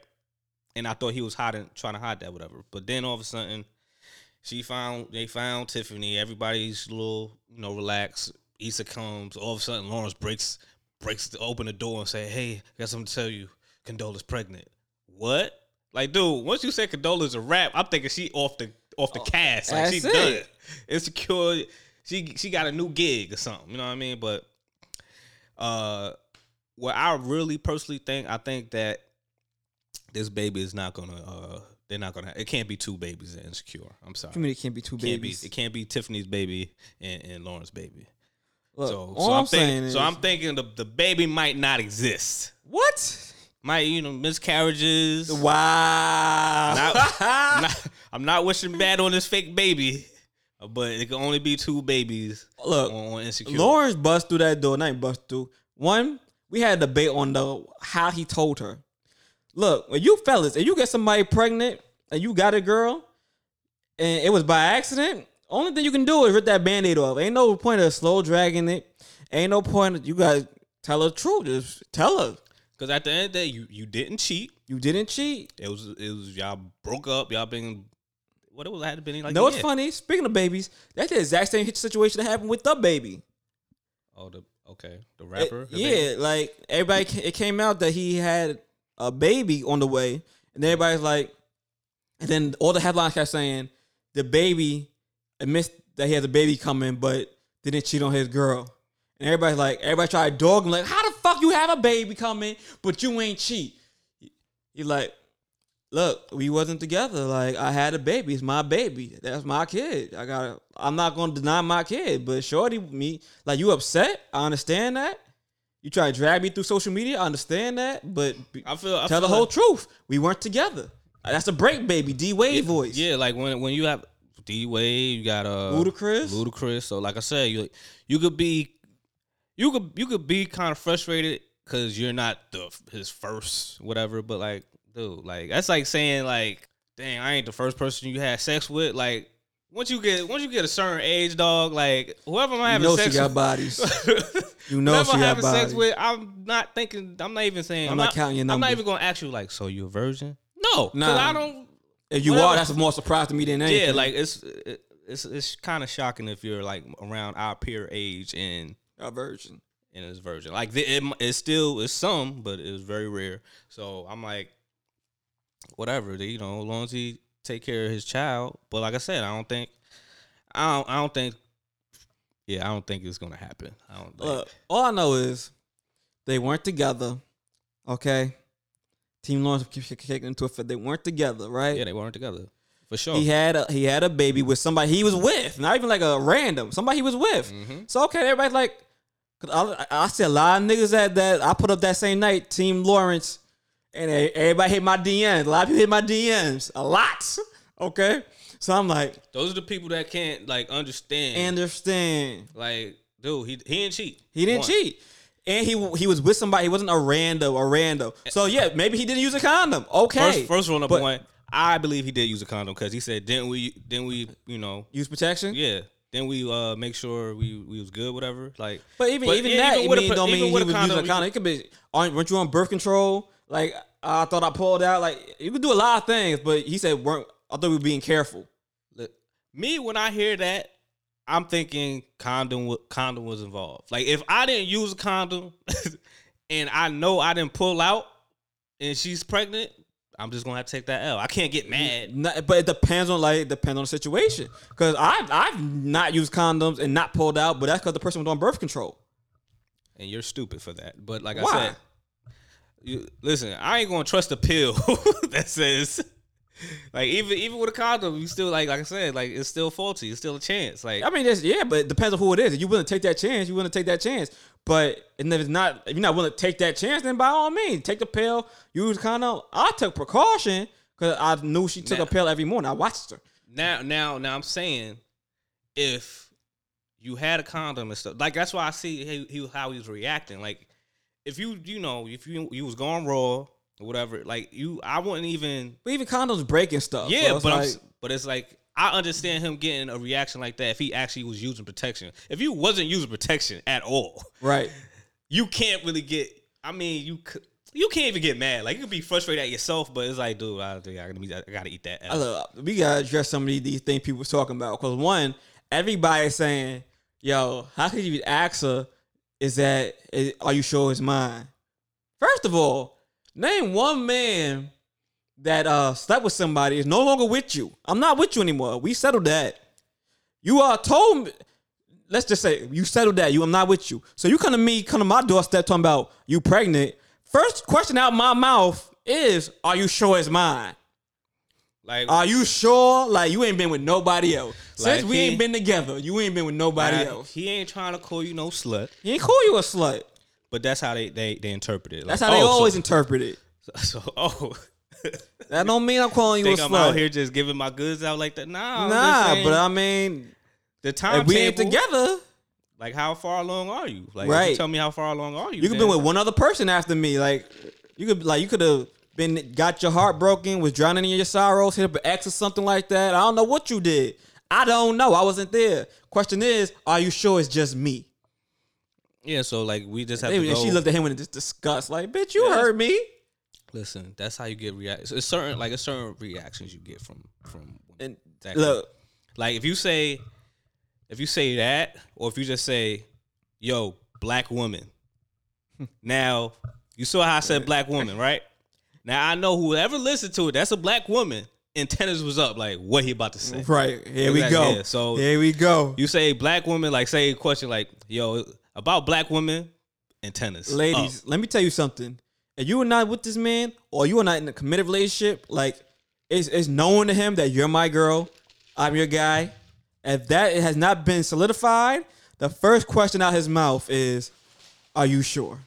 And I thought he was hiding, trying to hide that, whatever. But then all of a sudden, she found they found Tiffany. Everybody's a little, you know, relaxed. Issa comes. All of a sudden, Lawrence breaks breaks the, open the door and say, "Hey, I got something to tell you. Condola's pregnant." What? Like, dude, once you say Condola's a rap, I'm thinking she off the off the cast. Like she that's done. it. Insecure. She she got a new gig or something. You know what I mean? But uh, what I really personally think, I think that this baby is not gonna. uh They're not gonna. It can't be two babies in insecure. I'm sorry. Too many can't be two It can't be. babies. It can't be Tiffany's baby and, and Lauren's baby. Look, so so I'm, I'm, saying thinking. is, So I'm thinking the the baby might not exist. what? Might you know miscarriages. Wow. Not- I'm, <laughs> not, I'm not wishing bad on this fake baby, but it can only be two babies Look, on, on insecure. Lawrence bust through that door. Not even bust through. One, we had a debate on the how he told her. Look, when you fellas, if you get somebody pregnant and you got a girl, and it was by accident, only thing you can do is rip that band-aid off. Ain't no point of slow dragging it. Ain't no point. You guys tell her the truth. Just tell her Because at the end of the day, you you didn't cheat. you didn't cheat. It was it was y'all broke up. Y'all been what it was had been like. no, it's funny. Speaking of babies, that's the exact same situation that happened with the baby. Oh, the okay, the It- rapper. the yeah, baby. like everybody, it came out that he had a baby on the way, and everybody's like, and then all the headlines kept saying the baby admits that he has a baby coming, but didn't cheat on his girl. And everybody's like, everybody tried to dog him, like, how the fuck you have a baby coming, but you ain't cheat? He's like, look, we wasn't together. Like, I had a baby. It's my baby. That's my kid. I got. I'm not gonna deny my kid, but shorty, me, like, you upset? I understand that. You try to drag me through social media. I understand that, but I feel I tell feel the whole like- truth. We weren't together. That's a break, baby. D Wade voice. Yeah, like when when you have D Wade, you got uh Ludacris. Ludacris. So like I said, you you could be you could you could be kind of frustrated because you're not the his first whatever. But like, dude, like that's like saying like, dang, I ain't the first person you had sex with. Like once you get once you get a certain age, dog, like whoever I'm having You know she sex got with. bodies. <laughs> You know Whoever she I'm got having sex bodies. with, I'm not thinking. I'm not even saying. I'm not counting your I'm not even gonna ask you like, so you a virgin? No, Nah. I don't. If you Whatever. are, that's more surprise to me than anything. Yeah, like it's it, it's it's kind of shocking if you're like around our peer age and a virgin. and it's virgin. Like the, it, it's still it's some, but it's very rare. So I'm like, whatever. You know, as long as he take care of his child. But like I said, I don't think I don't I don't think. Yeah, I don't think it's gonna happen. I don't think. Look, all I know is they weren't together. Okay. Team Lawrence keep keep kicking into it. They weren't together, right? yeah, they weren't together for sure. He had a he had a baby with somebody he was with, not even like a random somebody he was with. Mhm. So okay, everybody's like I, I see a lot of niggas that that I put up that same night, Team Lawrence, and everybody hit my DMs. A lot of people hit my DMs, a lot. Okay, so I'm like, Those are the people that can't like understand. understand. like, dude, he he didn't cheat. He didn't One. cheat. And he he was with somebody. He wasn't a rando, a rando. So yeah, maybe he didn't use a condom. Okay. First, first rule number But- one, I believe he did use a condom because he said, "Didn't we? Didn't we? You know, use protection. yeah. Then we uh make sure we we was good, whatever. Like, But even But even yeah, that, even with a mean, pro- don't even mean he was a using condom, a condom. It could be, aren't, weren't you on birth control? Like I thought I pulled out. Like you could do a lot of things, but he said weren't. I thought we were being careful. look, me when I hear that, I'm thinking condom condom was involved. Like, if I didn't use a condom <laughs> and I know I didn't pull out and she's pregnant, I'm just gonna have to take that L. I can't get mad. Not, but it depends on like depends on the situation. Because I've I've not used condoms and not pulled out, but that's because the person was on birth control. and you're stupid for that. But like I said, you listen. I ain't gonna trust a pill <laughs> that says like even even with a condom, you still like like I said, like it's still faulty. It's still a chance. Like I mean, that's, yeah, but it depends on who it is. If you willing to take that chance, you willing to take that chance. But and if it's not, if you're not willing to take that chance, then by all means, take the pill, use condom. I took precaution because I knew she took Now- a pill every morning. I watched her. now now now I'm saying if you had a condom and stuff, like that's why I see he, he how he was reacting. Like if you you know if you you was going raw or whatever, like you I wouldn't even But even condoms breaking stuff. Yeah, but I'm but it's like I understand him getting a reaction like that if he actually was using protection. If you wasn't using protection at all, right. you can't really get. I mean, you c- you can't even get mad. Like you could be frustrated at yourself, but it's like, dude, I, think I, gotta, I gotta eat that. I look, we gotta address some of these, these things people talking about. Because one, everybody's saying, "Yo, how could you ask her? Is that are you sure it's mine?" First of all, name one man that uh slept with somebody is no longer with you. I'm not with you anymore. We settled that. You are told. me- Let's just say you settled that. You, I'm not with you. So you come to me, come to my doorstep talking about you pregnant. First question out my mouth is, "Are you sure it's mine?" Like Are you sure? Like you ain't been with nobody else since Like we he- ain't been together. You ain't been with nobody nah, else. he ain't trying to call you no slut, He ain't call you a slut. but that's how they they, they interpret it. Like, That's how they oh, always So, interpret it. <laughs> so oh, <laughs> That don't mean I'm calling you think a I'm slut. out here just giving my goods out like that? Nah, nah, saying but I mean, the if time we ain't together, like how far along are you? Like, Right. you tell me how far along are you? You could then- been with one other person after me. Like you could like you could have been got your heart broken, was drowning in your sorrows, hit up an ex or something like that. I don't know what you did. I don't know. I wasn't there. Question is, are you sure it's just me? Yeah, so like we just have They- to and go. she looked at him with just disgust, like, bitch, you Yeah. heard me. Listen, that's how you get reactions. It's certain like it's certain reactions you get from from. And Exactly. look, Like if you say, if you say that, or if you just say, "Yo, black woman." <laughs> now you saw how I said black woman, right? Now I know whoever listened to it, that's a black woman. Antennas was up, like what he about to say. right here we go. yeah, so- here we go, You say black woman, like say a question like, "Yo, about black women." Antennas, ladies. up. Let me tell you something. If you are not with this man, or you are not in a committed relationship, like it's it's known to him that you're my girl, I'm your guy. If that has not been solidified, the first question out his mouth is, "Are you sure?"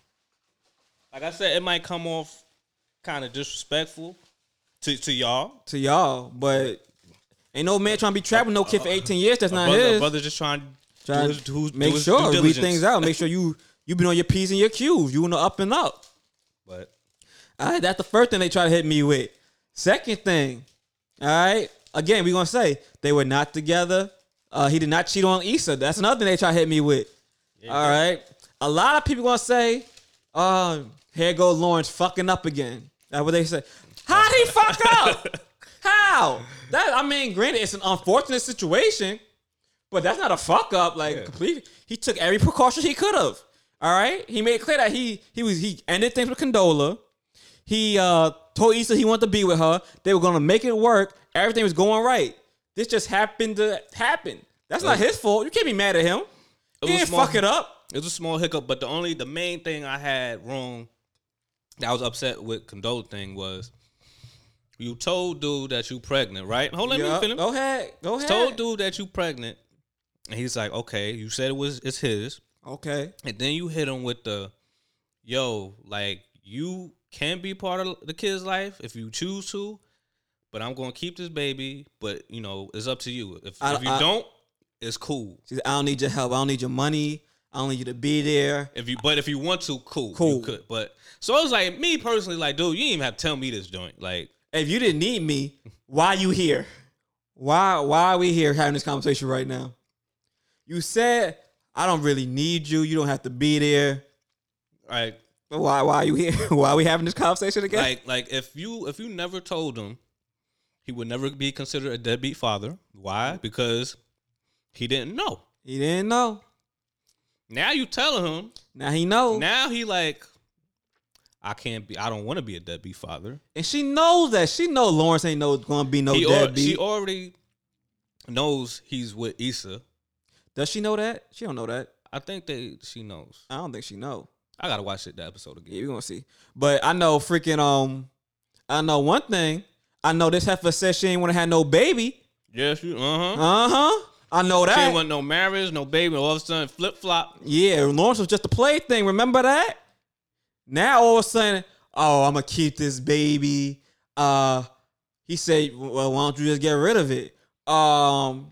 Like I said, it might come off kind of disrespectful to to y'all. To y'all, but ain't no man trying to be trapped with no kid for 18 years. That's not brother, his. brother just trying to Trying do his, do, make do sure read things out. Make sure you you been on your p's and your q's. You in the up and up. But All right, that's the first thing they try to hit me with. Second thing, all right. Again, we gonna say they were not together. Uh, he did not cheat on Issa. That's another thing they try to hit me with. all right. A lot of people gonna say, um, here go Lawrence fucking up again. That's what they say. How did he fuck up? How? That I mean, granted, it's an unfortunate situation, but that's not a fuck up. Like completely, he took every precaution he could have. All right, he made it clear that he he was he ended things with Condola. He uh told Issa he wanted to be with her. They were gonna make it work. Everything was going right. This just happened to happen. That's not his fault. You can't be mad at him. It He didn't small- fuck it up. it was a small hiccup. But the only the main thing I had wrong, that I was upset with Condola thing was, you told dude that you pregnant, right? Hold on, let Yeah, me finish. Go ahead. Go ahead. Told dude that you pregnant, and he's like, okay, you said it was it's his, Okay. and then you hit him with the, yo, like you can be part of the kid's life if you choose to, but I'm gonna keep this baby. But you know, it's up to you. If, I- if you I- don't, it's cool. Said, I don't need your help. I don't need your money. I don't need you to be there. If you, but if you want to, cool, Cool. you could. But so I was like me personally, like, dude, you didn't even have to tell me this joint. Like, If you didn't need me, why you here? Why why are we here having this conversation right now? You said I don't really need you. You don't have to be there. like, But why why are you here? <laughs> why are we having this conversation again? like, like, if you if you never told him, he would never be considered a deadbeat father. Why? Because he didn't know. he didn't know. Now you telling him. Now he know. Now he like, I can't be. I don't want to be a deadbeat father. and she knows that. She know Lawrence ain't no gonna be no he al- deadbeat. she already knows he's with Issa. Does she know that? She don't know that. I think that she knows. I don't think she know. I gotta watch it the episode again. Yeah, we gonna see. But I know freaking um I know one thing. I know this heifer said she ain't wanna have no baby. Yes, you. Uh huh. Uh-huh. I know She that. didn't want no marriage, no baby. All of a sudden, flip flop. Yeah, Lawrence was just a plaything. Remember that? Now all of a sudden, oh, I'm gonna keep this baby. Uh, he said, well, why don't you just get rid of it? Um,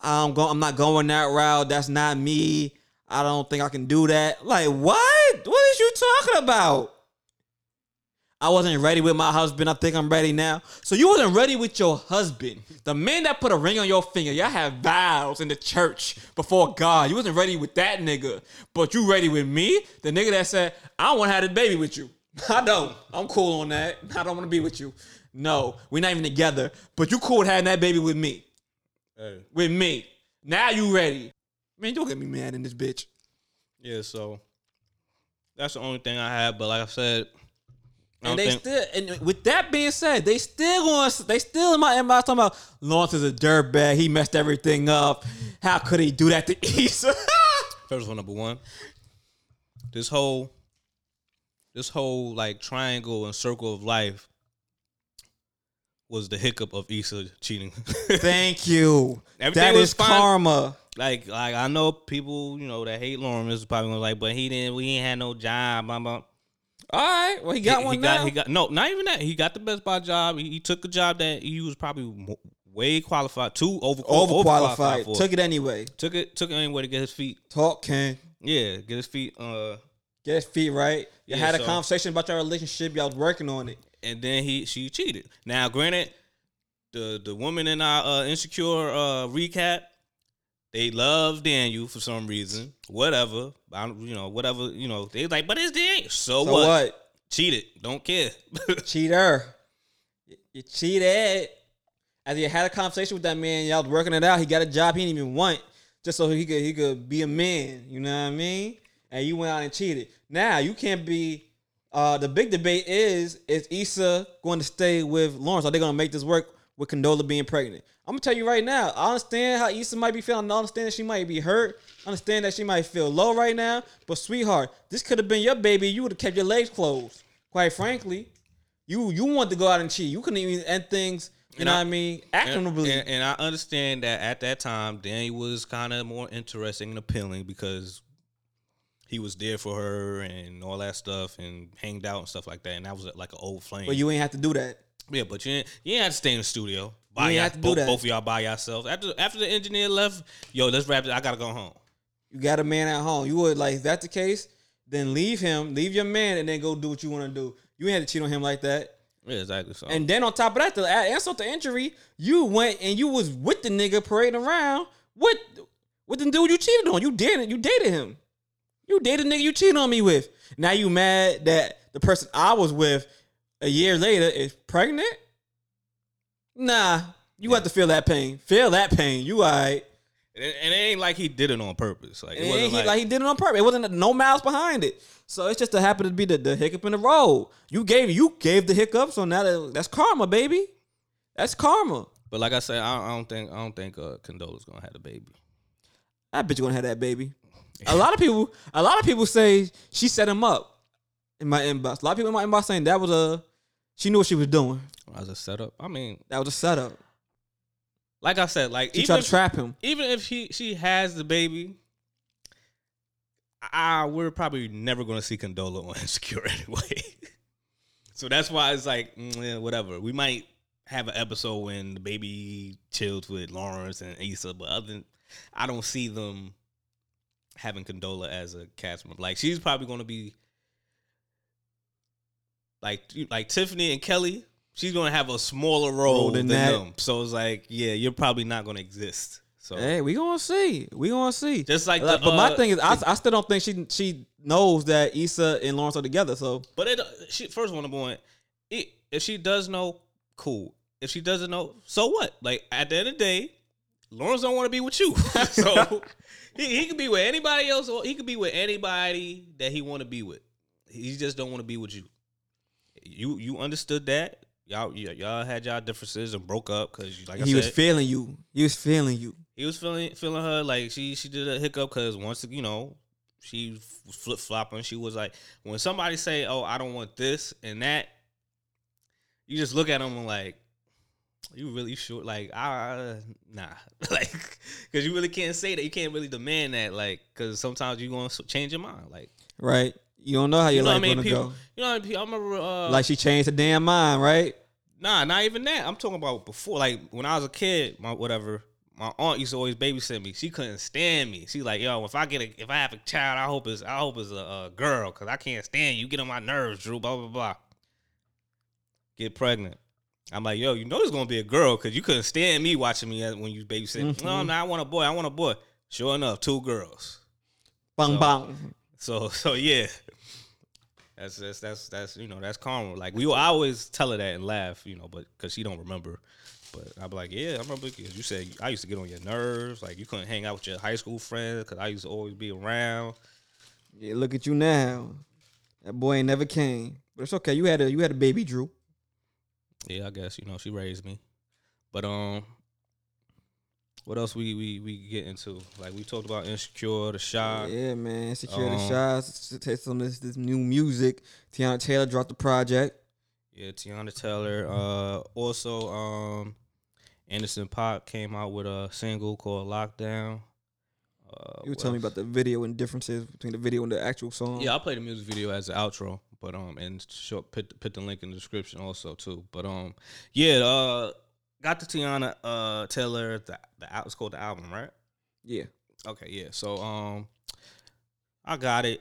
I'm going. I'm not going that route. That's not me. I don't think I can do that. Like what? What is you talking about? I wasn't ready with my husband. I think I'm ready now. So you wasn't ready with your husband. The man that put a ring on your finger. Y'all have vows in the church before God. You wasn't ready with that nigga. But you ready with me? The nigga that said, I don't want to have this baby with you. <laughs> I don't. I'm cool on that. I don't want to be with you. No, we're not even together. But you cool with having that baby with me. Hey. With me. Now you ready. Man, don't get me mad in this bitch. Yeah, so that's the only thing I have. But like I said, And they think still, and with that being said, they still going, they still in my inbox talking about Lawrence is a dirtbag. He messed everything up. How could he do that to <laughs> Issa? first one, number one, this whole this whole like triangle and circle of life was the hiccup of Issa cheating. <laughs> Thank you. Everything that was is fine. karma. like like I know people, you know, that hate Lawrence is probably gonna like, but he didn't we ain't had no job, blah blah. All right. Well, he got he, one he now. got he got no, not even that. He got the best buy job. He, he took a job that he was probably way qualified, too over Overqualified. for. Took it anyway. took it took it anyway to get his feet. Talk, Ken. Yeah, get his feet. Uh, Get his feet right. You Yeah, had a so- conversation about your relationship. Y'all was working on it. and then he she cheated. Now, granted, the the woman in our uh, insecure uh, recap, they love Daniel for some reason. Whatever, I, don't- you know, whatever, you know. They like, but it's Daniel. So, So what? what? Cheated. Don't care. <laughs> Cheater. You- cheated. As you had a conversation with that man, y'all was working it out. He got a job he didn't even want, just so he could he could be a man. You know what I mean? And you went out and cheated. Now you can't be. Uh, the big debate is: Is Issa going to stay with Lawrence? Are they going to make this work with Condola being pregnant? I'm gonna tell you right now. I understand how Issa might be feeling. I understand that she might be hurt. I understand that she might feel low right now. But sweetheart, this could have been your baby. You would have kept your legs closed. Quite frankly, you you want to go out and cheat. You couldn't even end things. You And know I- what I mean? and, Actionably. and, and I understand that at that time, Daniel was kind of more interesting and appealing because he was there for her and all that stuff and hanged out and stuff like that. And that was like an old flame. but you ain't have to do that. Yeah, but you ain't, you ain't have to stay in the studio. By y'all- have to do both, both of y'all by yourselves. After after the engineer left, yo, let's wrap it. I gotta go home. You got a man at home. You would like if that's the case, then leave him, leave your man, and then go do what you want to do. You ain't had to cheat on him like that. Yeah, exactly. So And then on top of that, to add insult to injury, you went and you was with the nigga parading around with with the dude you cheated on. You did You dated him. You dated the nigga you cheated on me with. Now you mad that the person I was with a year later is pregnant? Nah, you have to feel that pain. Feel that pain. You alright. and, it- and it ain't like he did it on purpose. Like it wasn't he, like, like, he did it on purpose. It wasn't no malice behind it. So it's just to happen to be the, the hiccup in the road. You gave you gave the hiccup, so now that, that's karma, baby. That's karma. But like I said, I, I don't think I don't think uh, Condola's gonna have a baby. I bet you're gonna have that baby. A lot of people, a lot of people say she set him up in my inbox. A lot of people in my inbox saying that was a she knew what she was doing. Was a setup, I mean, That was a setup. like I said, like She even tried if, to trap him. even if he she has the baby, I we're probably never gonna see Condola on <laughs> Insecure anyway. <laughs> so that's why it's like mm, whatever. We might have an episode when the baby chills with Lawrence and Issa, but other than I don't see them having Condola as a cast member. Like she's probably gonna be like like Tiffany and Kelly. She's gonna have a smaller role than, than them. So it's like, yeah, you're probably not gonna exist. So Hey, we gonna see. We gonna see. just like, Like, the, but my uh, thing is, I, I still don't think she she knows that Issa and Lawrence are together. So But it, she first one, number one, it, if she does know, cool. If she doesn't know, so what? Like at the end of the day, Lawrence don't want to be with you, <laughs> so he, he can be with anybody else, or he could be with anybody that he want to be with. He just don't want to be with you. You you understood that. Y'all y- y'all had y'all differences and broke up because like I he said, was feeling you. He was feeling you. he was feeling feeling her like she she did a hiccup because once you know she flip flopping. She was like when somebody say, "Oh, I don't want this and that," you just look at them and like, "You really sure?" Like, ah, nah, <laughs> like because you really can't say that. You can't really demand that, like, because sometimes you gonna change your mind. Like, Right. You don't know how you your know what I life mean? gonna People, go. you know, what I mean? I remember uh, Like she changed her damn mind, right? Nah, not even that. I'm talking about before. Like when I was a kid, my whatever. My aunt used to always babysit me. She couldn't stand me. She like, yo, if I get a, if I have a child, I hope it's, I hope it's a, a girl, cause I can't stand you. You Get on my nerves, Drew. Blah blah blah. Get pregnant. I'm like, yo, you know it's gonna be a girl, cause you couldn't stand me watching me when you babysit. No, no, I want a boy. I want a boy. Sure enough, two girls. Bang So- bang. So <laughs> so yeah. That's that's that's that's you know that's karma. Like we I always tell her that and laugh, you know, but because she don't remember. But I'm like, yeah, I remember 'cause you said I used to get on your nerves. Like you couldn't hang out with your high school friends because I used to always be around. Yeah, look at you now. That boy ain't never came. But it's okay. You had a you had a baby, Drew. Yeah, I guess you know she raised me. But um, what else we we we get into? Like we talked about insecure, the shot. yeah, man. Security um, shots. Taste on this this new music. Teyana Taylor dropped the project. Yeah, Teyana Taylor. Uh, also, um, Anderson .Paak came out with a single called "Lockdown." Uh, You were telling me about the video and differences between the video and the actual song. Yeah, I played the music video as the outro, but um, and short put put the link in the description also too. But um, yeah, uh, got the Teyana uh Taylor the the al- it's called the album, right? Yeah. Okay, yeah. So um I got it.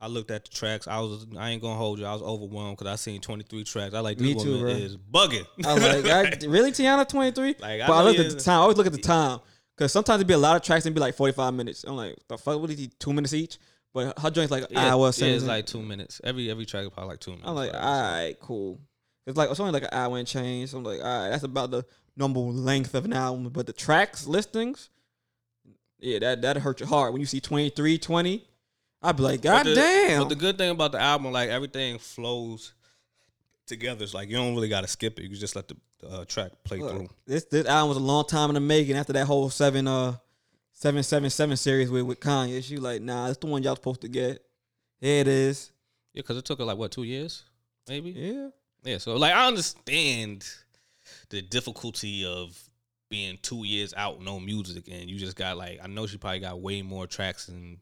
I looked at the tracks. I was I ain't gonna hold you. I was overwhelmed because I seen 23 tracks. I like this Me too, woman bro. is bugging. I was like I, <laughs> really Teyana twenty three. Like, I but I know looked at the time. I always look at the time because sometimes it'd be a lot of tracks and be like forty five minutes. I'm like, the fuck, what is he? Two minutes each. But her joint's like an yeah, hour. yeah, it's like two minutes. Every every track is probably like two minutes. I'm like, all right, cool. It's like it's only like an hour and change. So I'm like, all right, that's about the normal length of an album. But the tracks listings, yeah, that that hurt your heart when you see 23, 20. I'd be like, God But the- damn. But the good thing about the album, like everything flows together. It's like you don't really gotta skip it. You just let the uh, track play Look, through. this this album was a long time in the making. After that whole seven uh seven seven seven series with with Kanye, she like, nah, it's the one y'all supposed to get. Here it is. Yeah, because it took her like what two years, maybe. Yeah. Yeah, so like I understand the difficulty of being two years out, no music, and you just got like I know she probably got way more tracks than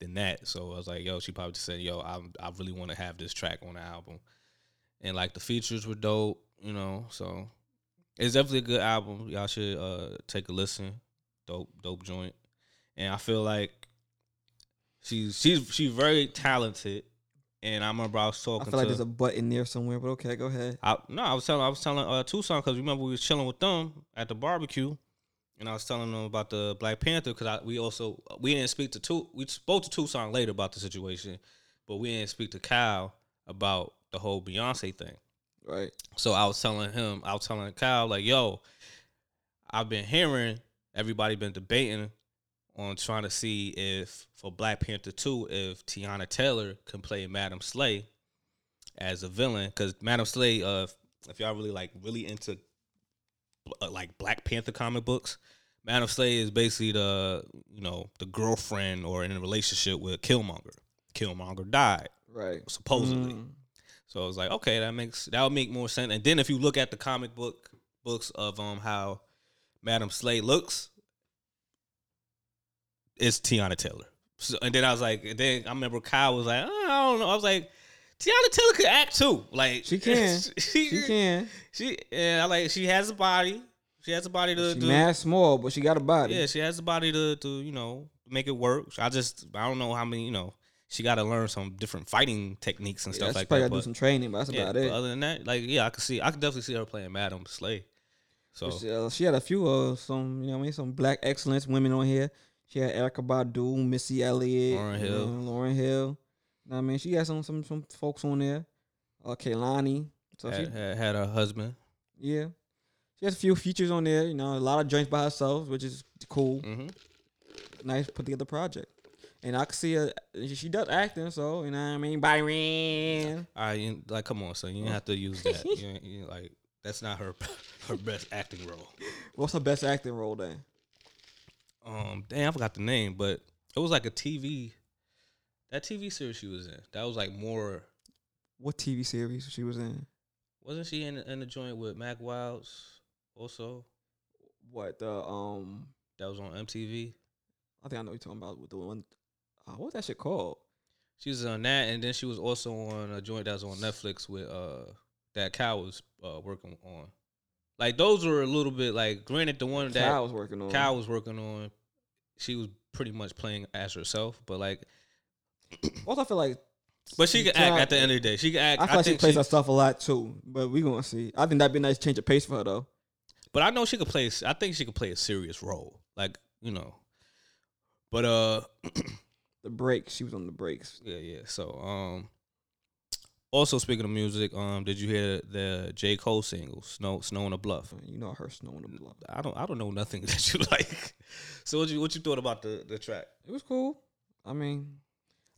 than that. So I was like, yo, she probably just said, yo, I I really want to have this track on the album, and like the features were dope, you know. So it's definitely a good album. Y'all should uh take a listen. Dope, dope joint, and I feel like she's she's she's very talented. And I remember I was talking. I feel like to there's a button there somewhere, but okay, go ahead. I, no, I was telling I was telling uh, Tucson because remember we was chilling with them at the barbecue, and I was telling them about the Black Panther because we also we didn't speak to two we spoke to Tucson later about the situation, but we didn't speak to Kyle about the whole Beyonce thing. Right. So I was telling him, I was telling Kyle like, "Yo, I've been hearing everybody been debating on trying to see if for Black Panther two, if Teyana Taylor can play Madam Slay as a villain, because Madam Slay, uh, if y'all really like really into uh, like Black Panther comic books, Madam Slay is basically the you know the girlfriend or in a relationship with Killmonger. Killmonger died Right. supposedly. Mm. So I was like, okay, that makes that would make more sense. And then if you look at the comic book books of um how Madam Slay looks, it's Teyana Taylor. So, and then I was like, then I remember Kyle was like, oh, I don't know. I was like, Teyana Taylor could act too. Like She can. <laughs> she, She can. She and I like she has a body. She has a body to She do. mad small, but she got a body. Yeah, she has a body to to you know make it work. I just I don't know how many you know. She got to learn some different fighting techniques and Yeah, stuff like probably that. gotta do some training, but that's yeah, about but it. other than that, like yeah, I could see, I could definitely see her playing Madam Slay. So She, uh, she had a few uh some you know I mean some black excellence women on here. She had Erykah Badu, Missy Elliott, Lauryn you Hill. know, Lauryn Hill. You know I mean, she had some some some folks on there. Uh, Kehlani. So she had, had, had her husband. yeah, she has a few features on there. You know, a lot of joints by herself, which is cool. hmm Nice put together project. And I can see her. She does acting, so you know what I mean. Byron. I like, come on, son, you didn't have to use that. <laughs> you, you, like, that's not her <laughs> her best acting role. What's her best acting role then? Um, damn, I forgot the name, but it was like a TV. That TV series she was in, that was like more. What TV series she was in? Wasn't she in in the joint with Mack Wilds? Also, What the um? that was on MTV. I think I know what you're talking about with the one. Uh, what that shit called? She was on that, and then she was also on a joint that was on Netflix with uh that Cal was uh, working on. Like those were a little bit like granted the one that Cal was working on. Cal was working on, she was pretty much playing as herself, but like, <clears throat> Also, I feel like but she can act at the end of the day. She can act. I feel like she plays her stuff a lot too. But we gonna see. I think that'd be a nice change of pace for her though. but I know she could play. I think she could play a serious role, like you know. But uh, <clears throat> The breaks. She was on the breaks. yeah, yeah. So um, also speaking of music, um, did you hear the J Cole single "Snow Snow on the Bluff"? You know her snow in the blood. I don't I don't know nothing <laughs> that you like. So what you what you thought about the the track? It was cool. I mean,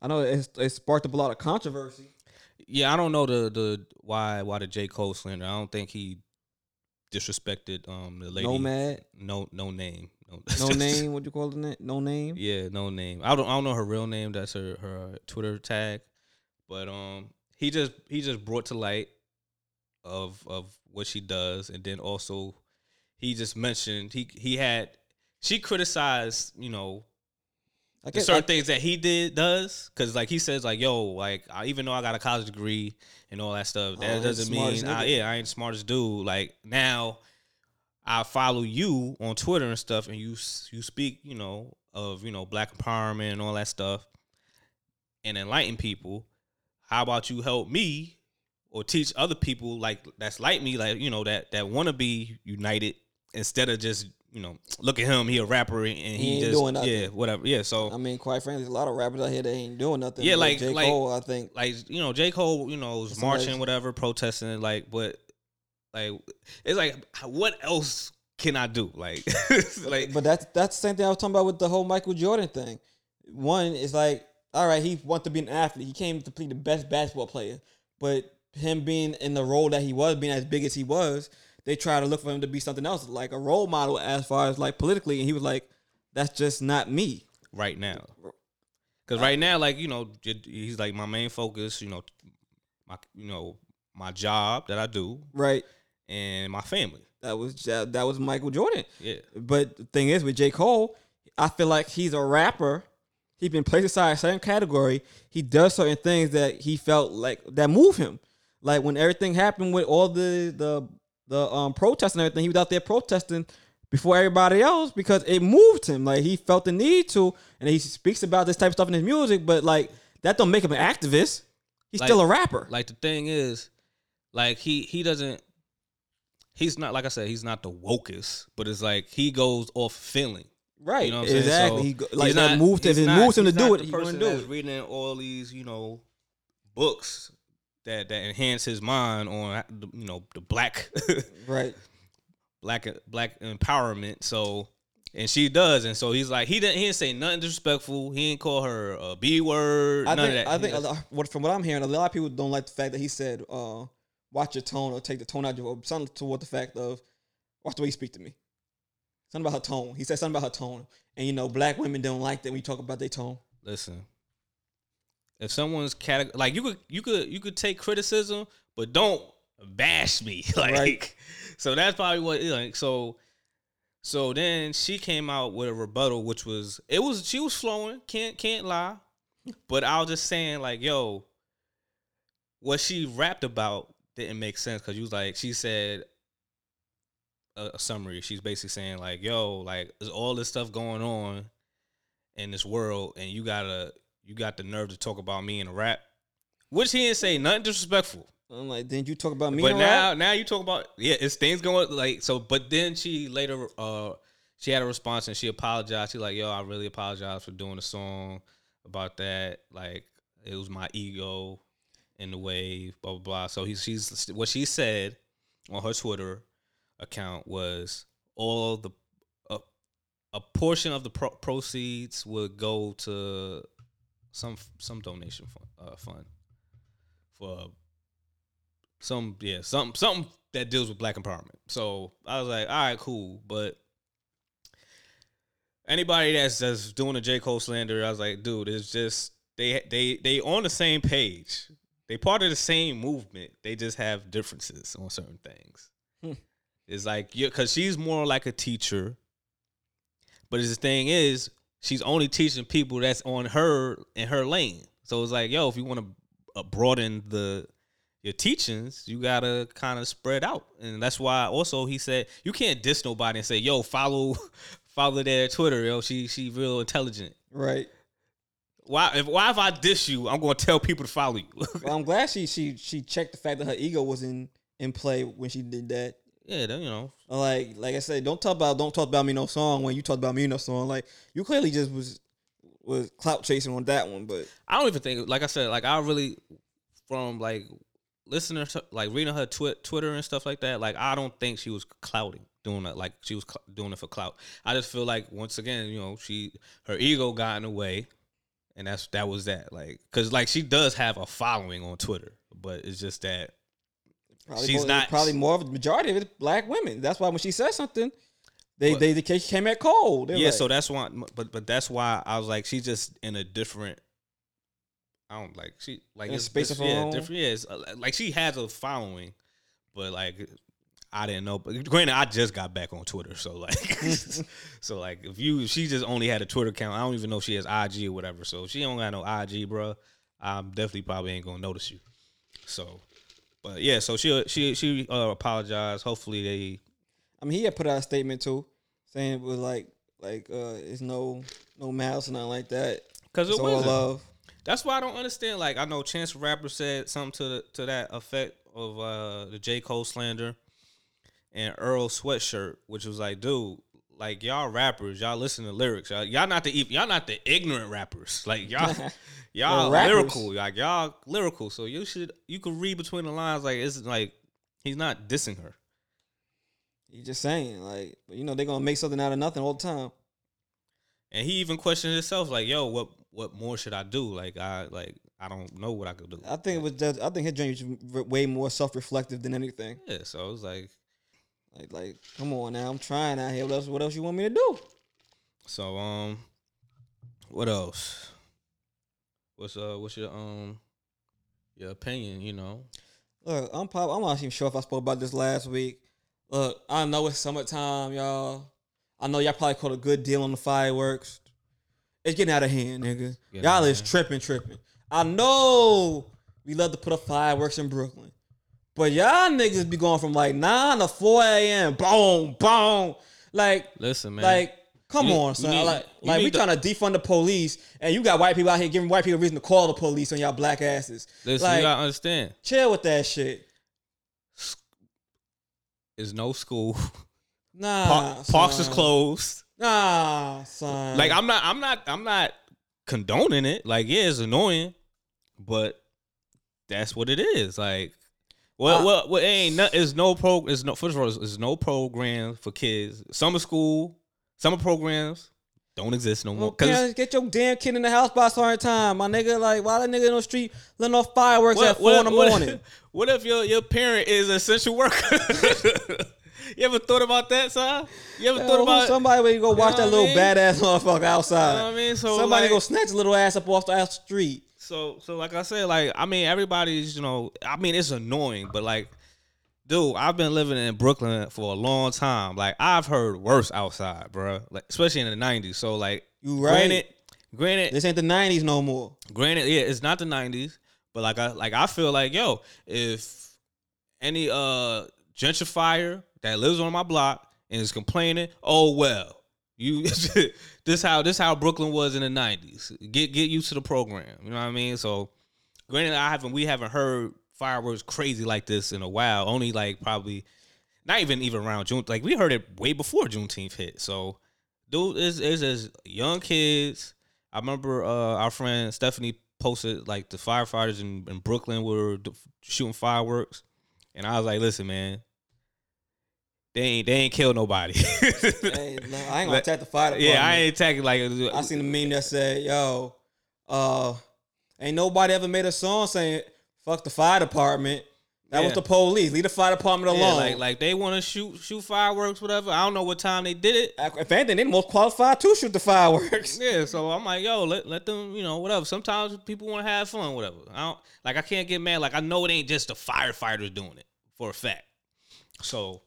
I know it, it sparked up a lot of controversy. Yeah, I don't know the the why why the J Cole slander. I don't think he disrespected um the lady. Nomad. No no name. No, <laughs> No name. What you call it? No name. Yeah, no name. I don't I don't know her real name. That's her her Twitter tag. But um he just he just brought to light of of what she does. And then also he just mentioned he he had she criticized, you know, I guess certain I, things that he did does. Because like he says like yo like I, even though I got a college degree and all that stuff Oh, I that ain't doesn't mean I, yeah I ain't smartest dude. Like now I follow you on Twitter and stuff, and you you speak, you know, of you know black empowerment and all that stuff, and enlighten people. How about you help me or teach other people like that's like me, like you know that that want to be united instead of just you know look at him, he a rapper and he, He ain't just doing nothing. yeah whatever yeah. So I mean, quite frankly, there's a lot of rappers out here that ain't doing nothing. Yeah, like- J. like- Cole, I think. like you know J Cole, you know, was marching, whatever, protesting, like, but like it's like what else can I do? Like, <laughs> like But that's that's the same thing I was talking about with the whole Michael Jordan thing. One is like, all right, he wanted to be an athlete. He came to be the best basketball player, but him being in the role that he was, being as big as he was, they tried to look for him to be something else, like a role model as far as like politically, and he was like, that's just not me. right now, because right now, like you know, he's like my main focus. You know, my you know my job that I do Right. and my family. That was that was Michael Jordan. Yeah, But the thing is, with J. Cole, I feel like he's a rapper. He's been placed aside a certain category. He does certain things that he felt like that move him. Like when everything happened with all the the the um protests and everything, he was out there protesting before everybody else because it moved him. Like he felt the need to, and he speaks about this type of stuff in his music. But like that don't make him an activist. He's Like- still a rapper. like the thing is, like he he doesn't. He's not like I said. He's not the wokest, but it's like he goes off feeling. Right. You know what I'm saying? exactly. So he go, like he's that not- moved him. It moves him to do it, the person do that's it. Reading all these, you know, books that that enhance his mind on you know the black <laughs> Right. black black empowerment. So and she does, and so he's like he didn't he didn't say nothing disrespectful. He didn't call her a b word. I none think of that. I think a lot, what from what I'm hearing, a lot of people don't like the fact that he said, uh, "Watch your tone" or take the tone out. Of your, something toward the fact of watch the way you speak to me. Something about her tone. He said something about her tone, and you know, black women don't like that when you talk about their tone. listen. If someone's category like you could you could you could take criticism, but don't bash me. <laughs> like Right. so that's probably what like so so then she came out with a rebuttal which was it was she was flowing, can't can't lie. But I was just saying like, yo, what she rapped about didn't make sense because you was like she said a, a summary. She's basically saying like, yo, like there's all this stuff going on in this world, and you gotta you got the nerve to talk about me in a rap, which he didn't say nothing disrespectful. I'm like, didn't you talk about me? but in now rap? now you talk about yeah, it's things going like so. But then she later uh she had a response and she apologized. She's like, yo, I really apologize for doing a song about that. Like it was my ego in the way, blah blah blah. So he, she's what she said on her Twitter account was all the a, a portion of the pro- proceeds would go to some some donation fund, uh, fund for some yeah some something that deals with black empowerment. So I was like, all right, cool, but anybody that's that's doing a J Cole slander, I was like, dude, it's just they they they on the same page. They part of the same movement. They just have differences on certain things. It's like you because she's more like a teacher, but the thing is, she's only teaching people that's on her in her lane. So it's like, yo, if you want to uh, broaden the your teachings, you gotta kind of spread out, and that's why also he said you can't diss nobody and say, yo, follow <laughs> follow their Twitter, yo, she she real intelligent. right. Why if why if I diss you, I'm gonna tell people to follow you. <laughs> Well, I'm glad she she she checked the fact that her ego was in in play when she did that. Yeah, then, you know, Like like I said, don't talk about don't talk about me no song when you talk about me no song. Like you clearly just was was clout chasing on that one, but I don't even think like I said, like I really from like listening to like reading her twi- Twitter and stuff like that. Like I don't think she was clouting doing it. Like she was cl- doing it for clout. I just feel like once again, you know, she her ego got in the way, and that's that was that. Like because like she does have a following on Twitter, but it's just that probably She's more, not- probably more of the majority of it black women. That's why when she said something, they But- they, they came at Cole. They were yeah. like, so that's why, but but that's why I was like, she's just in a different. I don't like she like it's, space it's- of her yeah, own? different. Yeah, it's, uh, like she has a following, but like I didn't know. But granted, I just got back on Twitter, so like, <laughs> <laughs> so like if you she just only had a Twitter account, I don't even know if she has IG or whatever. So if she don't got no IG, bro, I'm definitely probably ain't gonna notice you. So, but yeah, so she she she uh, apologized. Hopefully they I mean, he had put out a statement too, saying it was like, like, uh, it's no, no malice or nothing like that. Because it wasn't. love. That's why I don't understand. Like I know Chance Rapper said something to the, to that effect of uh, the J Cole slander, and Earl Sweatshirt, which was like, dude, like y'all rappers, y'all listen to lyrics, y'all, y'all not the y'all not the ignorant rappers, <laughs> like y'all <laughs> y'all lyrical, like y'all lyrical. So you should you can read between the lines. Like it's like he's not dissing her. He's just saying, like, you know, they're gonna make something out of nothing all the time. And he even questioned himself, like, "Yo, what what more should I do? Like, I like I don't know what I could do." I think it was just, I think his journey was way more self reflective than anything. yeah, so it was like, Like, like, come on now, I'm trying out here. What else? What else you want me to do? so um, what else? What's uh, what's your um, your opinion? You know, Look, I'm probably, I'm not even sure if I spoke about this last week. Look, I know it's summertime, y'all. I know y'all probably caught a good deal on the fireworks. It's getting out of hand, nigga. Y'all is hand. tripping, tripping. I know we love to put up fireworks in Brooklyn, but y'all niggas be going from like nine to four a.m. Boom, boom. Like, listen, man. like, come You on, son. need- like, like we trying to defund the police, and you got white people out here giving white people reason to call the police on y'all black asses. listen, like, you gotta understand. chill with that shit. Is no school. <laughs> Nah, Pa- parks is closed. Nah, son. Like I'm not, I'm not, I'm not condoning it. Like yeah, it's annoying, but that's what it is. Like, well, Uh, well, well, it ain't no, it's no pro. It's no first of all, it's, it's no program for kids. Summer school, summer programs don't exist no more. Cause parents, get your damn kid in the house by a certain time, my nigga. Like, why that nigga in the street letting off fireworks at four in the what- morning? <laughs> What if your your parent is an essential worker? <laughs> you ever thought about that, sir? You ever Yo, thought about somebody where you go watch know that little mean? badass motherfucker outside? You know what I mean? So somebody like- go snatch a little ass up off the ass street. So so like I said, like I mean everybody's you know I mean it's annoying, but like, dude, I've been living in Brooklyn for a long time. Like I've heard worse outside, bro. Like especially in the '90s. So like, You right. granted, granted, This ain't the '90s no more. granted, yeah, it's not the '90s, but like I like I feel like yo, if any uh gentrifier that lives on my block and is complaining, oh well. You <laughs> this how this how Brooklyn was in the nineties. Get get used to the program. You know what I mean? So granted I haven't we haven't heard fireworks crazy like this in a while. Only like probably not even even around June. Like we heard it way before Juneteenth hit. So dude is is as young kids. I remember uh, our friend Stephanie posted like the firefighters in, in Brooklyn were shooting fireworks, and I was like, listen, man, they ain't they ain't killed nobody. Hey, no, I ain't gonna <laughs> attack the fire department. yeah, I ain't attacking like I seen a meme that said, "Yo, uh, ain't nobody ever made a song saying fuck the fire department. That was the police. Leave the fire department Yeah, alone. like like they want to shoot shoot fireworks, whatever. I don't know what time they did it. if anything, they the most qualified to shoot the fireworks. Yeah, so I'm like, yo, let, let them, you know, whatever. Sometimes people want to have fun, whatever. I don't like. I can't get mad. Like I know it ain't just the firefighters doing it for a fact. So,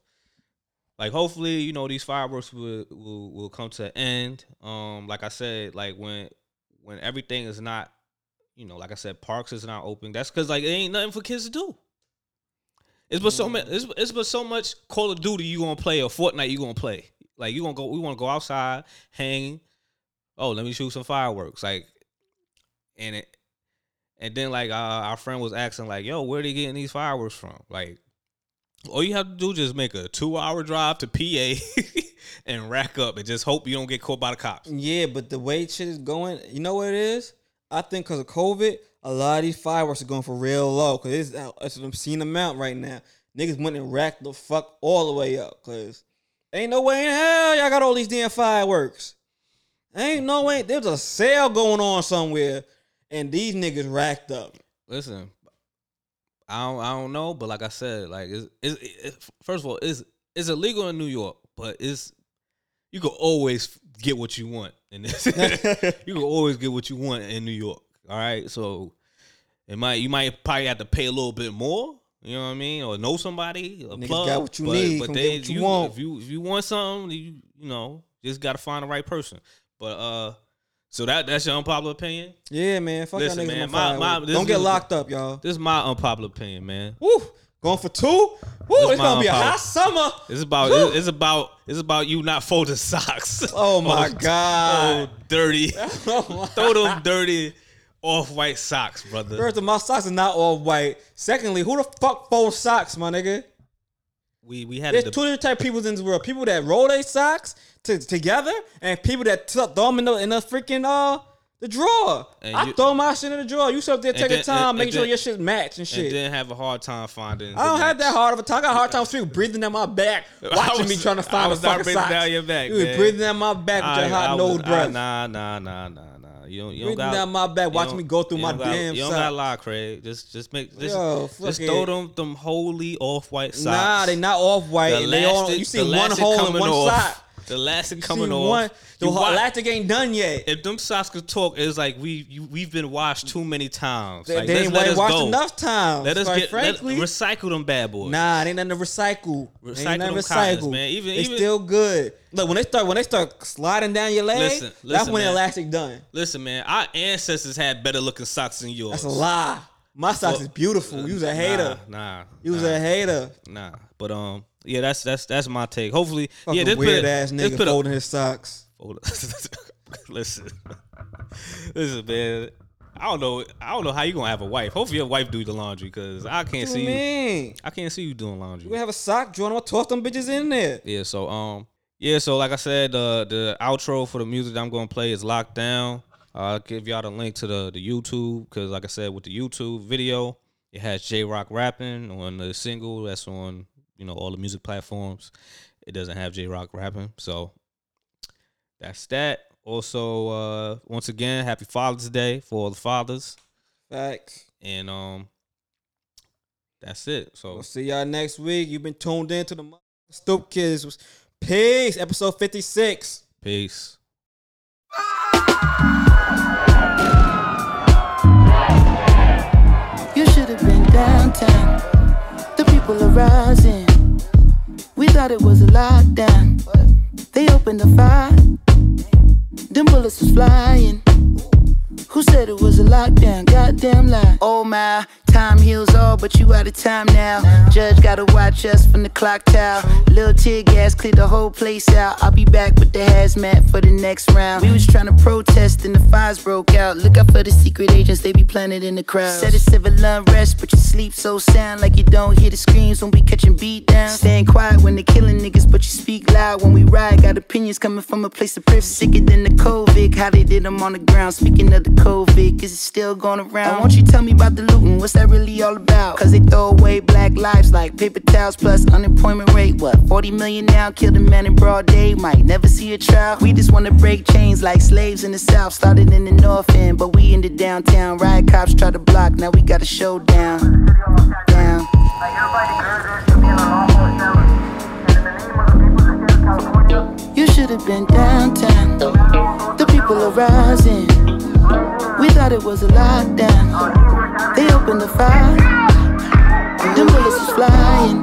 like, hopefully, you know, these fireworks will will, will come to an end. Um, like I said, like when when everything is not, you know, like I said, parks is not open. That's because like it ain't nothing for kids to do. It's but so much. It's, it's but so much Call of Duty you gonna play or Fortnite you gonna play. Like you gonna go. We want to go outside, hang. Oh, let me shoot some fireworks. Like, and it, and then like uh, our friend was asking like, "Yo, where they getting these fireworks from?" Like, all you have to do is just make a two hour drive to PA <laughs> and rack up and just hope you don't get caught by the cops. Yeah, but the way shit is going, you know what it is? I think because of COVID, a lot of these fireworks are going for real low. Cause it's, it's an obscene amount right now. Niggas went and racked the fuck all the way up. Cause ain't no way in hell y'all got all these damn fireworks. Ain't no way. There's a sale going on somewhere, and these niggas racked up. Listen, I don't, I don't know, but like I said, like it's, it's, it, first of all, it's it's illegal in New York, but it's you can always get what you want in this. <laughs> you can always get what you want in New York. All right, so it might you might probably have to pay a little bit more. You know what I mean, or know somebody. A Niggas plug, got what you but, need, but they, you you want. if you if you want something, you you know just got to find the right person. But uh, so that that's your unpopular opinion. Yeah, man. Fuck Listen, y'all niggas man, my- my- this Don't get is- locked up, y'all. This is my unpopular opinion, man. Woo. Going for two? Woo, That's it's gonna be a hot summer. It's about Woo. it's about it's about you not folding <laughs> socks. Oh my Oh, god. dirty. <laughs> Oh my- <laughs> Throw them dirty off white socks, brother. First of all, my socks are not all white. Secondly, who the fuck folds socks, my nigga? We we had There's a two different type of people in this world: people that roll their socks to, together, and people that t- throw them in the in the freaking uh the drawer. And I you- throw my shit in the drawer. You sit up there taking time, and- making and sure then- your shit match and shit. and then have a hard time finding. I don't have that hard of a time. I got a hard time <laughs> with people breathing down my back, <laughs> watching was- me trying to I find was the not fucking breathing socks. down your back, You was man. breathing down my back with your hot nose breath. Nah, nah, nah, nah, nah. You don't, you don't Breathing got, down my back, watching me go through my don't gotta- damn You don't gotta lie, Craig. Just, just make, just, Yo, just throw them, them holy off white socks. Nah, they not off white. The they all, you see one hole in one off. The elastic coming see off. The You whole wa- elastic ain't done yet. if them socks could talk, it's like we you, we've been washed too many times. They, Like, they ain't let washed go. enough times. Let us quite get let, frankly. recycle them bad boys. Nah, they nothing to recycle. Recycle ain't nothing them cottons, recycle. man. Even- they even- still good. Look, when they start when they start sliding down your leg, Listen, that's listen, when the man. elastic done. Listen, man, our ancestors had better looking socks than yours. That's a lie. My socks is beautiful. You was a hater. Nah, nah. You was nah, a hater. Nah, but um, yeah, that's that's that's my take. Hopefully, Fucking yeah, this weird put a- ass nigga put a- folding his socks. Hold on. <laughs> listen, <laughs> listen, man. I don't know. I don't know how you gonna have a wife. Hopefully, your wife do the laundry because I can't see you mean? I can't see you doing laundry. gonna have a sock? I'm gonna toss them bitches in there. Yeah. So um, yeah. So like I said, the the outro for the music that I'm gonna play is locked down. I'll give y'all the link to the the YouTube because like I said with the YouTube video, it has J Rock rapping on the single that's on you know all the music platforms. It doesn't have J Rock rapping, so that's that. Also, uh, once again, happy Father's Day for all the fathers, Facts. and um, that's it. So We'll see y'all next week. You've been tuned in to the Stoop Kids. Peace. Episode 56. peace. You should have been downtown. The people are rising. We thought it was a lockdown. They opened the fire. Them bullets was flying. Who said it was a lockdown? Goddamn lie. Oh my, time heals all, but you out of time now. Judge gotta watch us from the clock tower. Little tear gas cleared the whole place out. I'll be back with the hazmat for the next round. We was trying to protest and the fires broke out. Look out for the secret agents, they be planted in the crowd. Said it's civil unrest, but you sleep so sound like you don't hear the screams when we catching beat down. Staying quiet when they killing niggas, but you speak loud when we ride. Got opinions coming from a place of privilege. Sicker than the COVID, how they did them on the ground. Speaking of the COVID, is it still going around? Won't you tell me about the looting? What's that really all about? Cause they throw away black lives like paper towels plus unemployment rate. What, 40 million now? Killed a man in broad day, might never see a trial. We just wanna break chains like slaves in the south. Started in the north end, but we in the downtown. Riot cops try to block, now we got a showdown. Down. You should have been downtown. The people are rising. We thought it was a lockdown. They opened the fire. Them bullets was flying.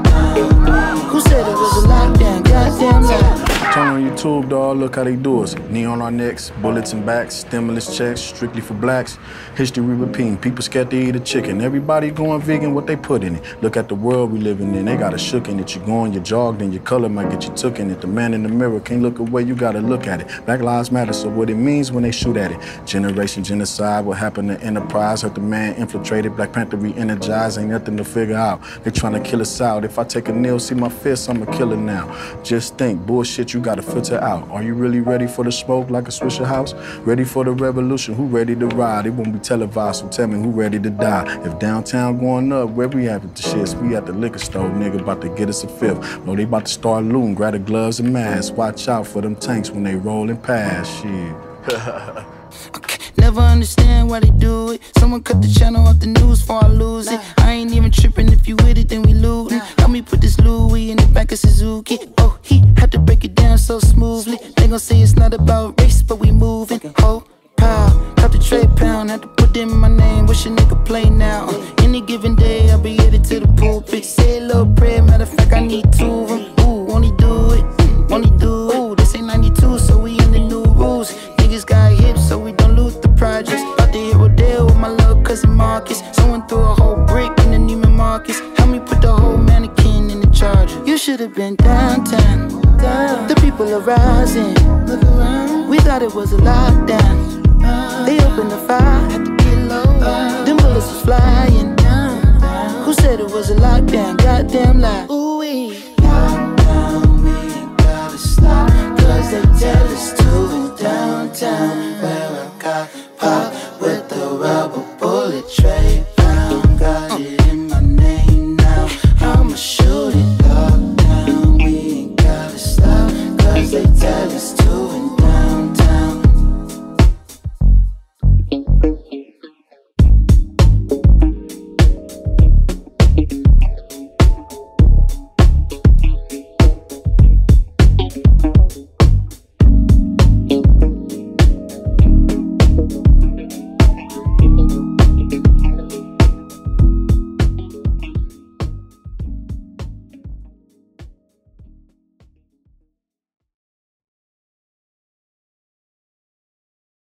Who said it was a lockdown? Goddamn lie. Turn on YouTube, dog. Look how they do us. Knee on our necks, bullets and backs, stimulus checks, strictly for blacks. History repeating. People scared to eat a chicken. Everybody going vegan, what they put in it. Look at the world we living in. They got a shook in it. You going, you jogged, and your color might get you took in it. The man in the mirror can't look away. You gotta look at it. Black lives matter. So what it means when they shoot at it. Generation genocide. What happened to Enterprise? Heard the man infiltrated. Black Panther re-energized. Ain't nothing to figure out. They trying to kill us out. If I take a nail, see my fist, I'm a killer now. Just think, bullshit, you gotta filter out. Are you really ready for the smoke like a Swisher House? Ready for the revolution? Who ready to ride? It won't be televised, so tell me who ready to die. If downtown going up, where we at with the shits? We at the liquor store, nigga, about to get us a fifth. No, they about to start looting. Grab the gloves and masks. Watch out for them tanks when they rolling past. Shit. <laughs> Never understand why they do it. Someone cut the channel off the news before I lose it. I ain't even tripping if you with it, then we lootin'. Help me put this Louis in the back of Suzuki. Oh, he had to break it down so smoothly. They gon' say it's not about race, but we moving. Oh, pow, cut the trade pound, had to put in my name. Wish a nigga play now. Uh, any given day, I'll be headed to the pulpit. Say a little prayer, matter of fact, I need two of them. Ooh, won't he do it? Won't he do it? Ooh, this ain't 92, so we in the new rules. Niggas got judges. About to hit with deal with my love cousin Marcus. Someone threw a whole brick in the Neiman Marcus. Help me put the whole mannequin in the charger. You should have been downtown. The people are rising. We thought it was a lockdown. They opened the fire. Uh-huh. Them bullets was flying. Who said it was a lockdown? Goddamn lie. Ooh wee. Lockdown, we gotta stop. Cause they tell us to downtown.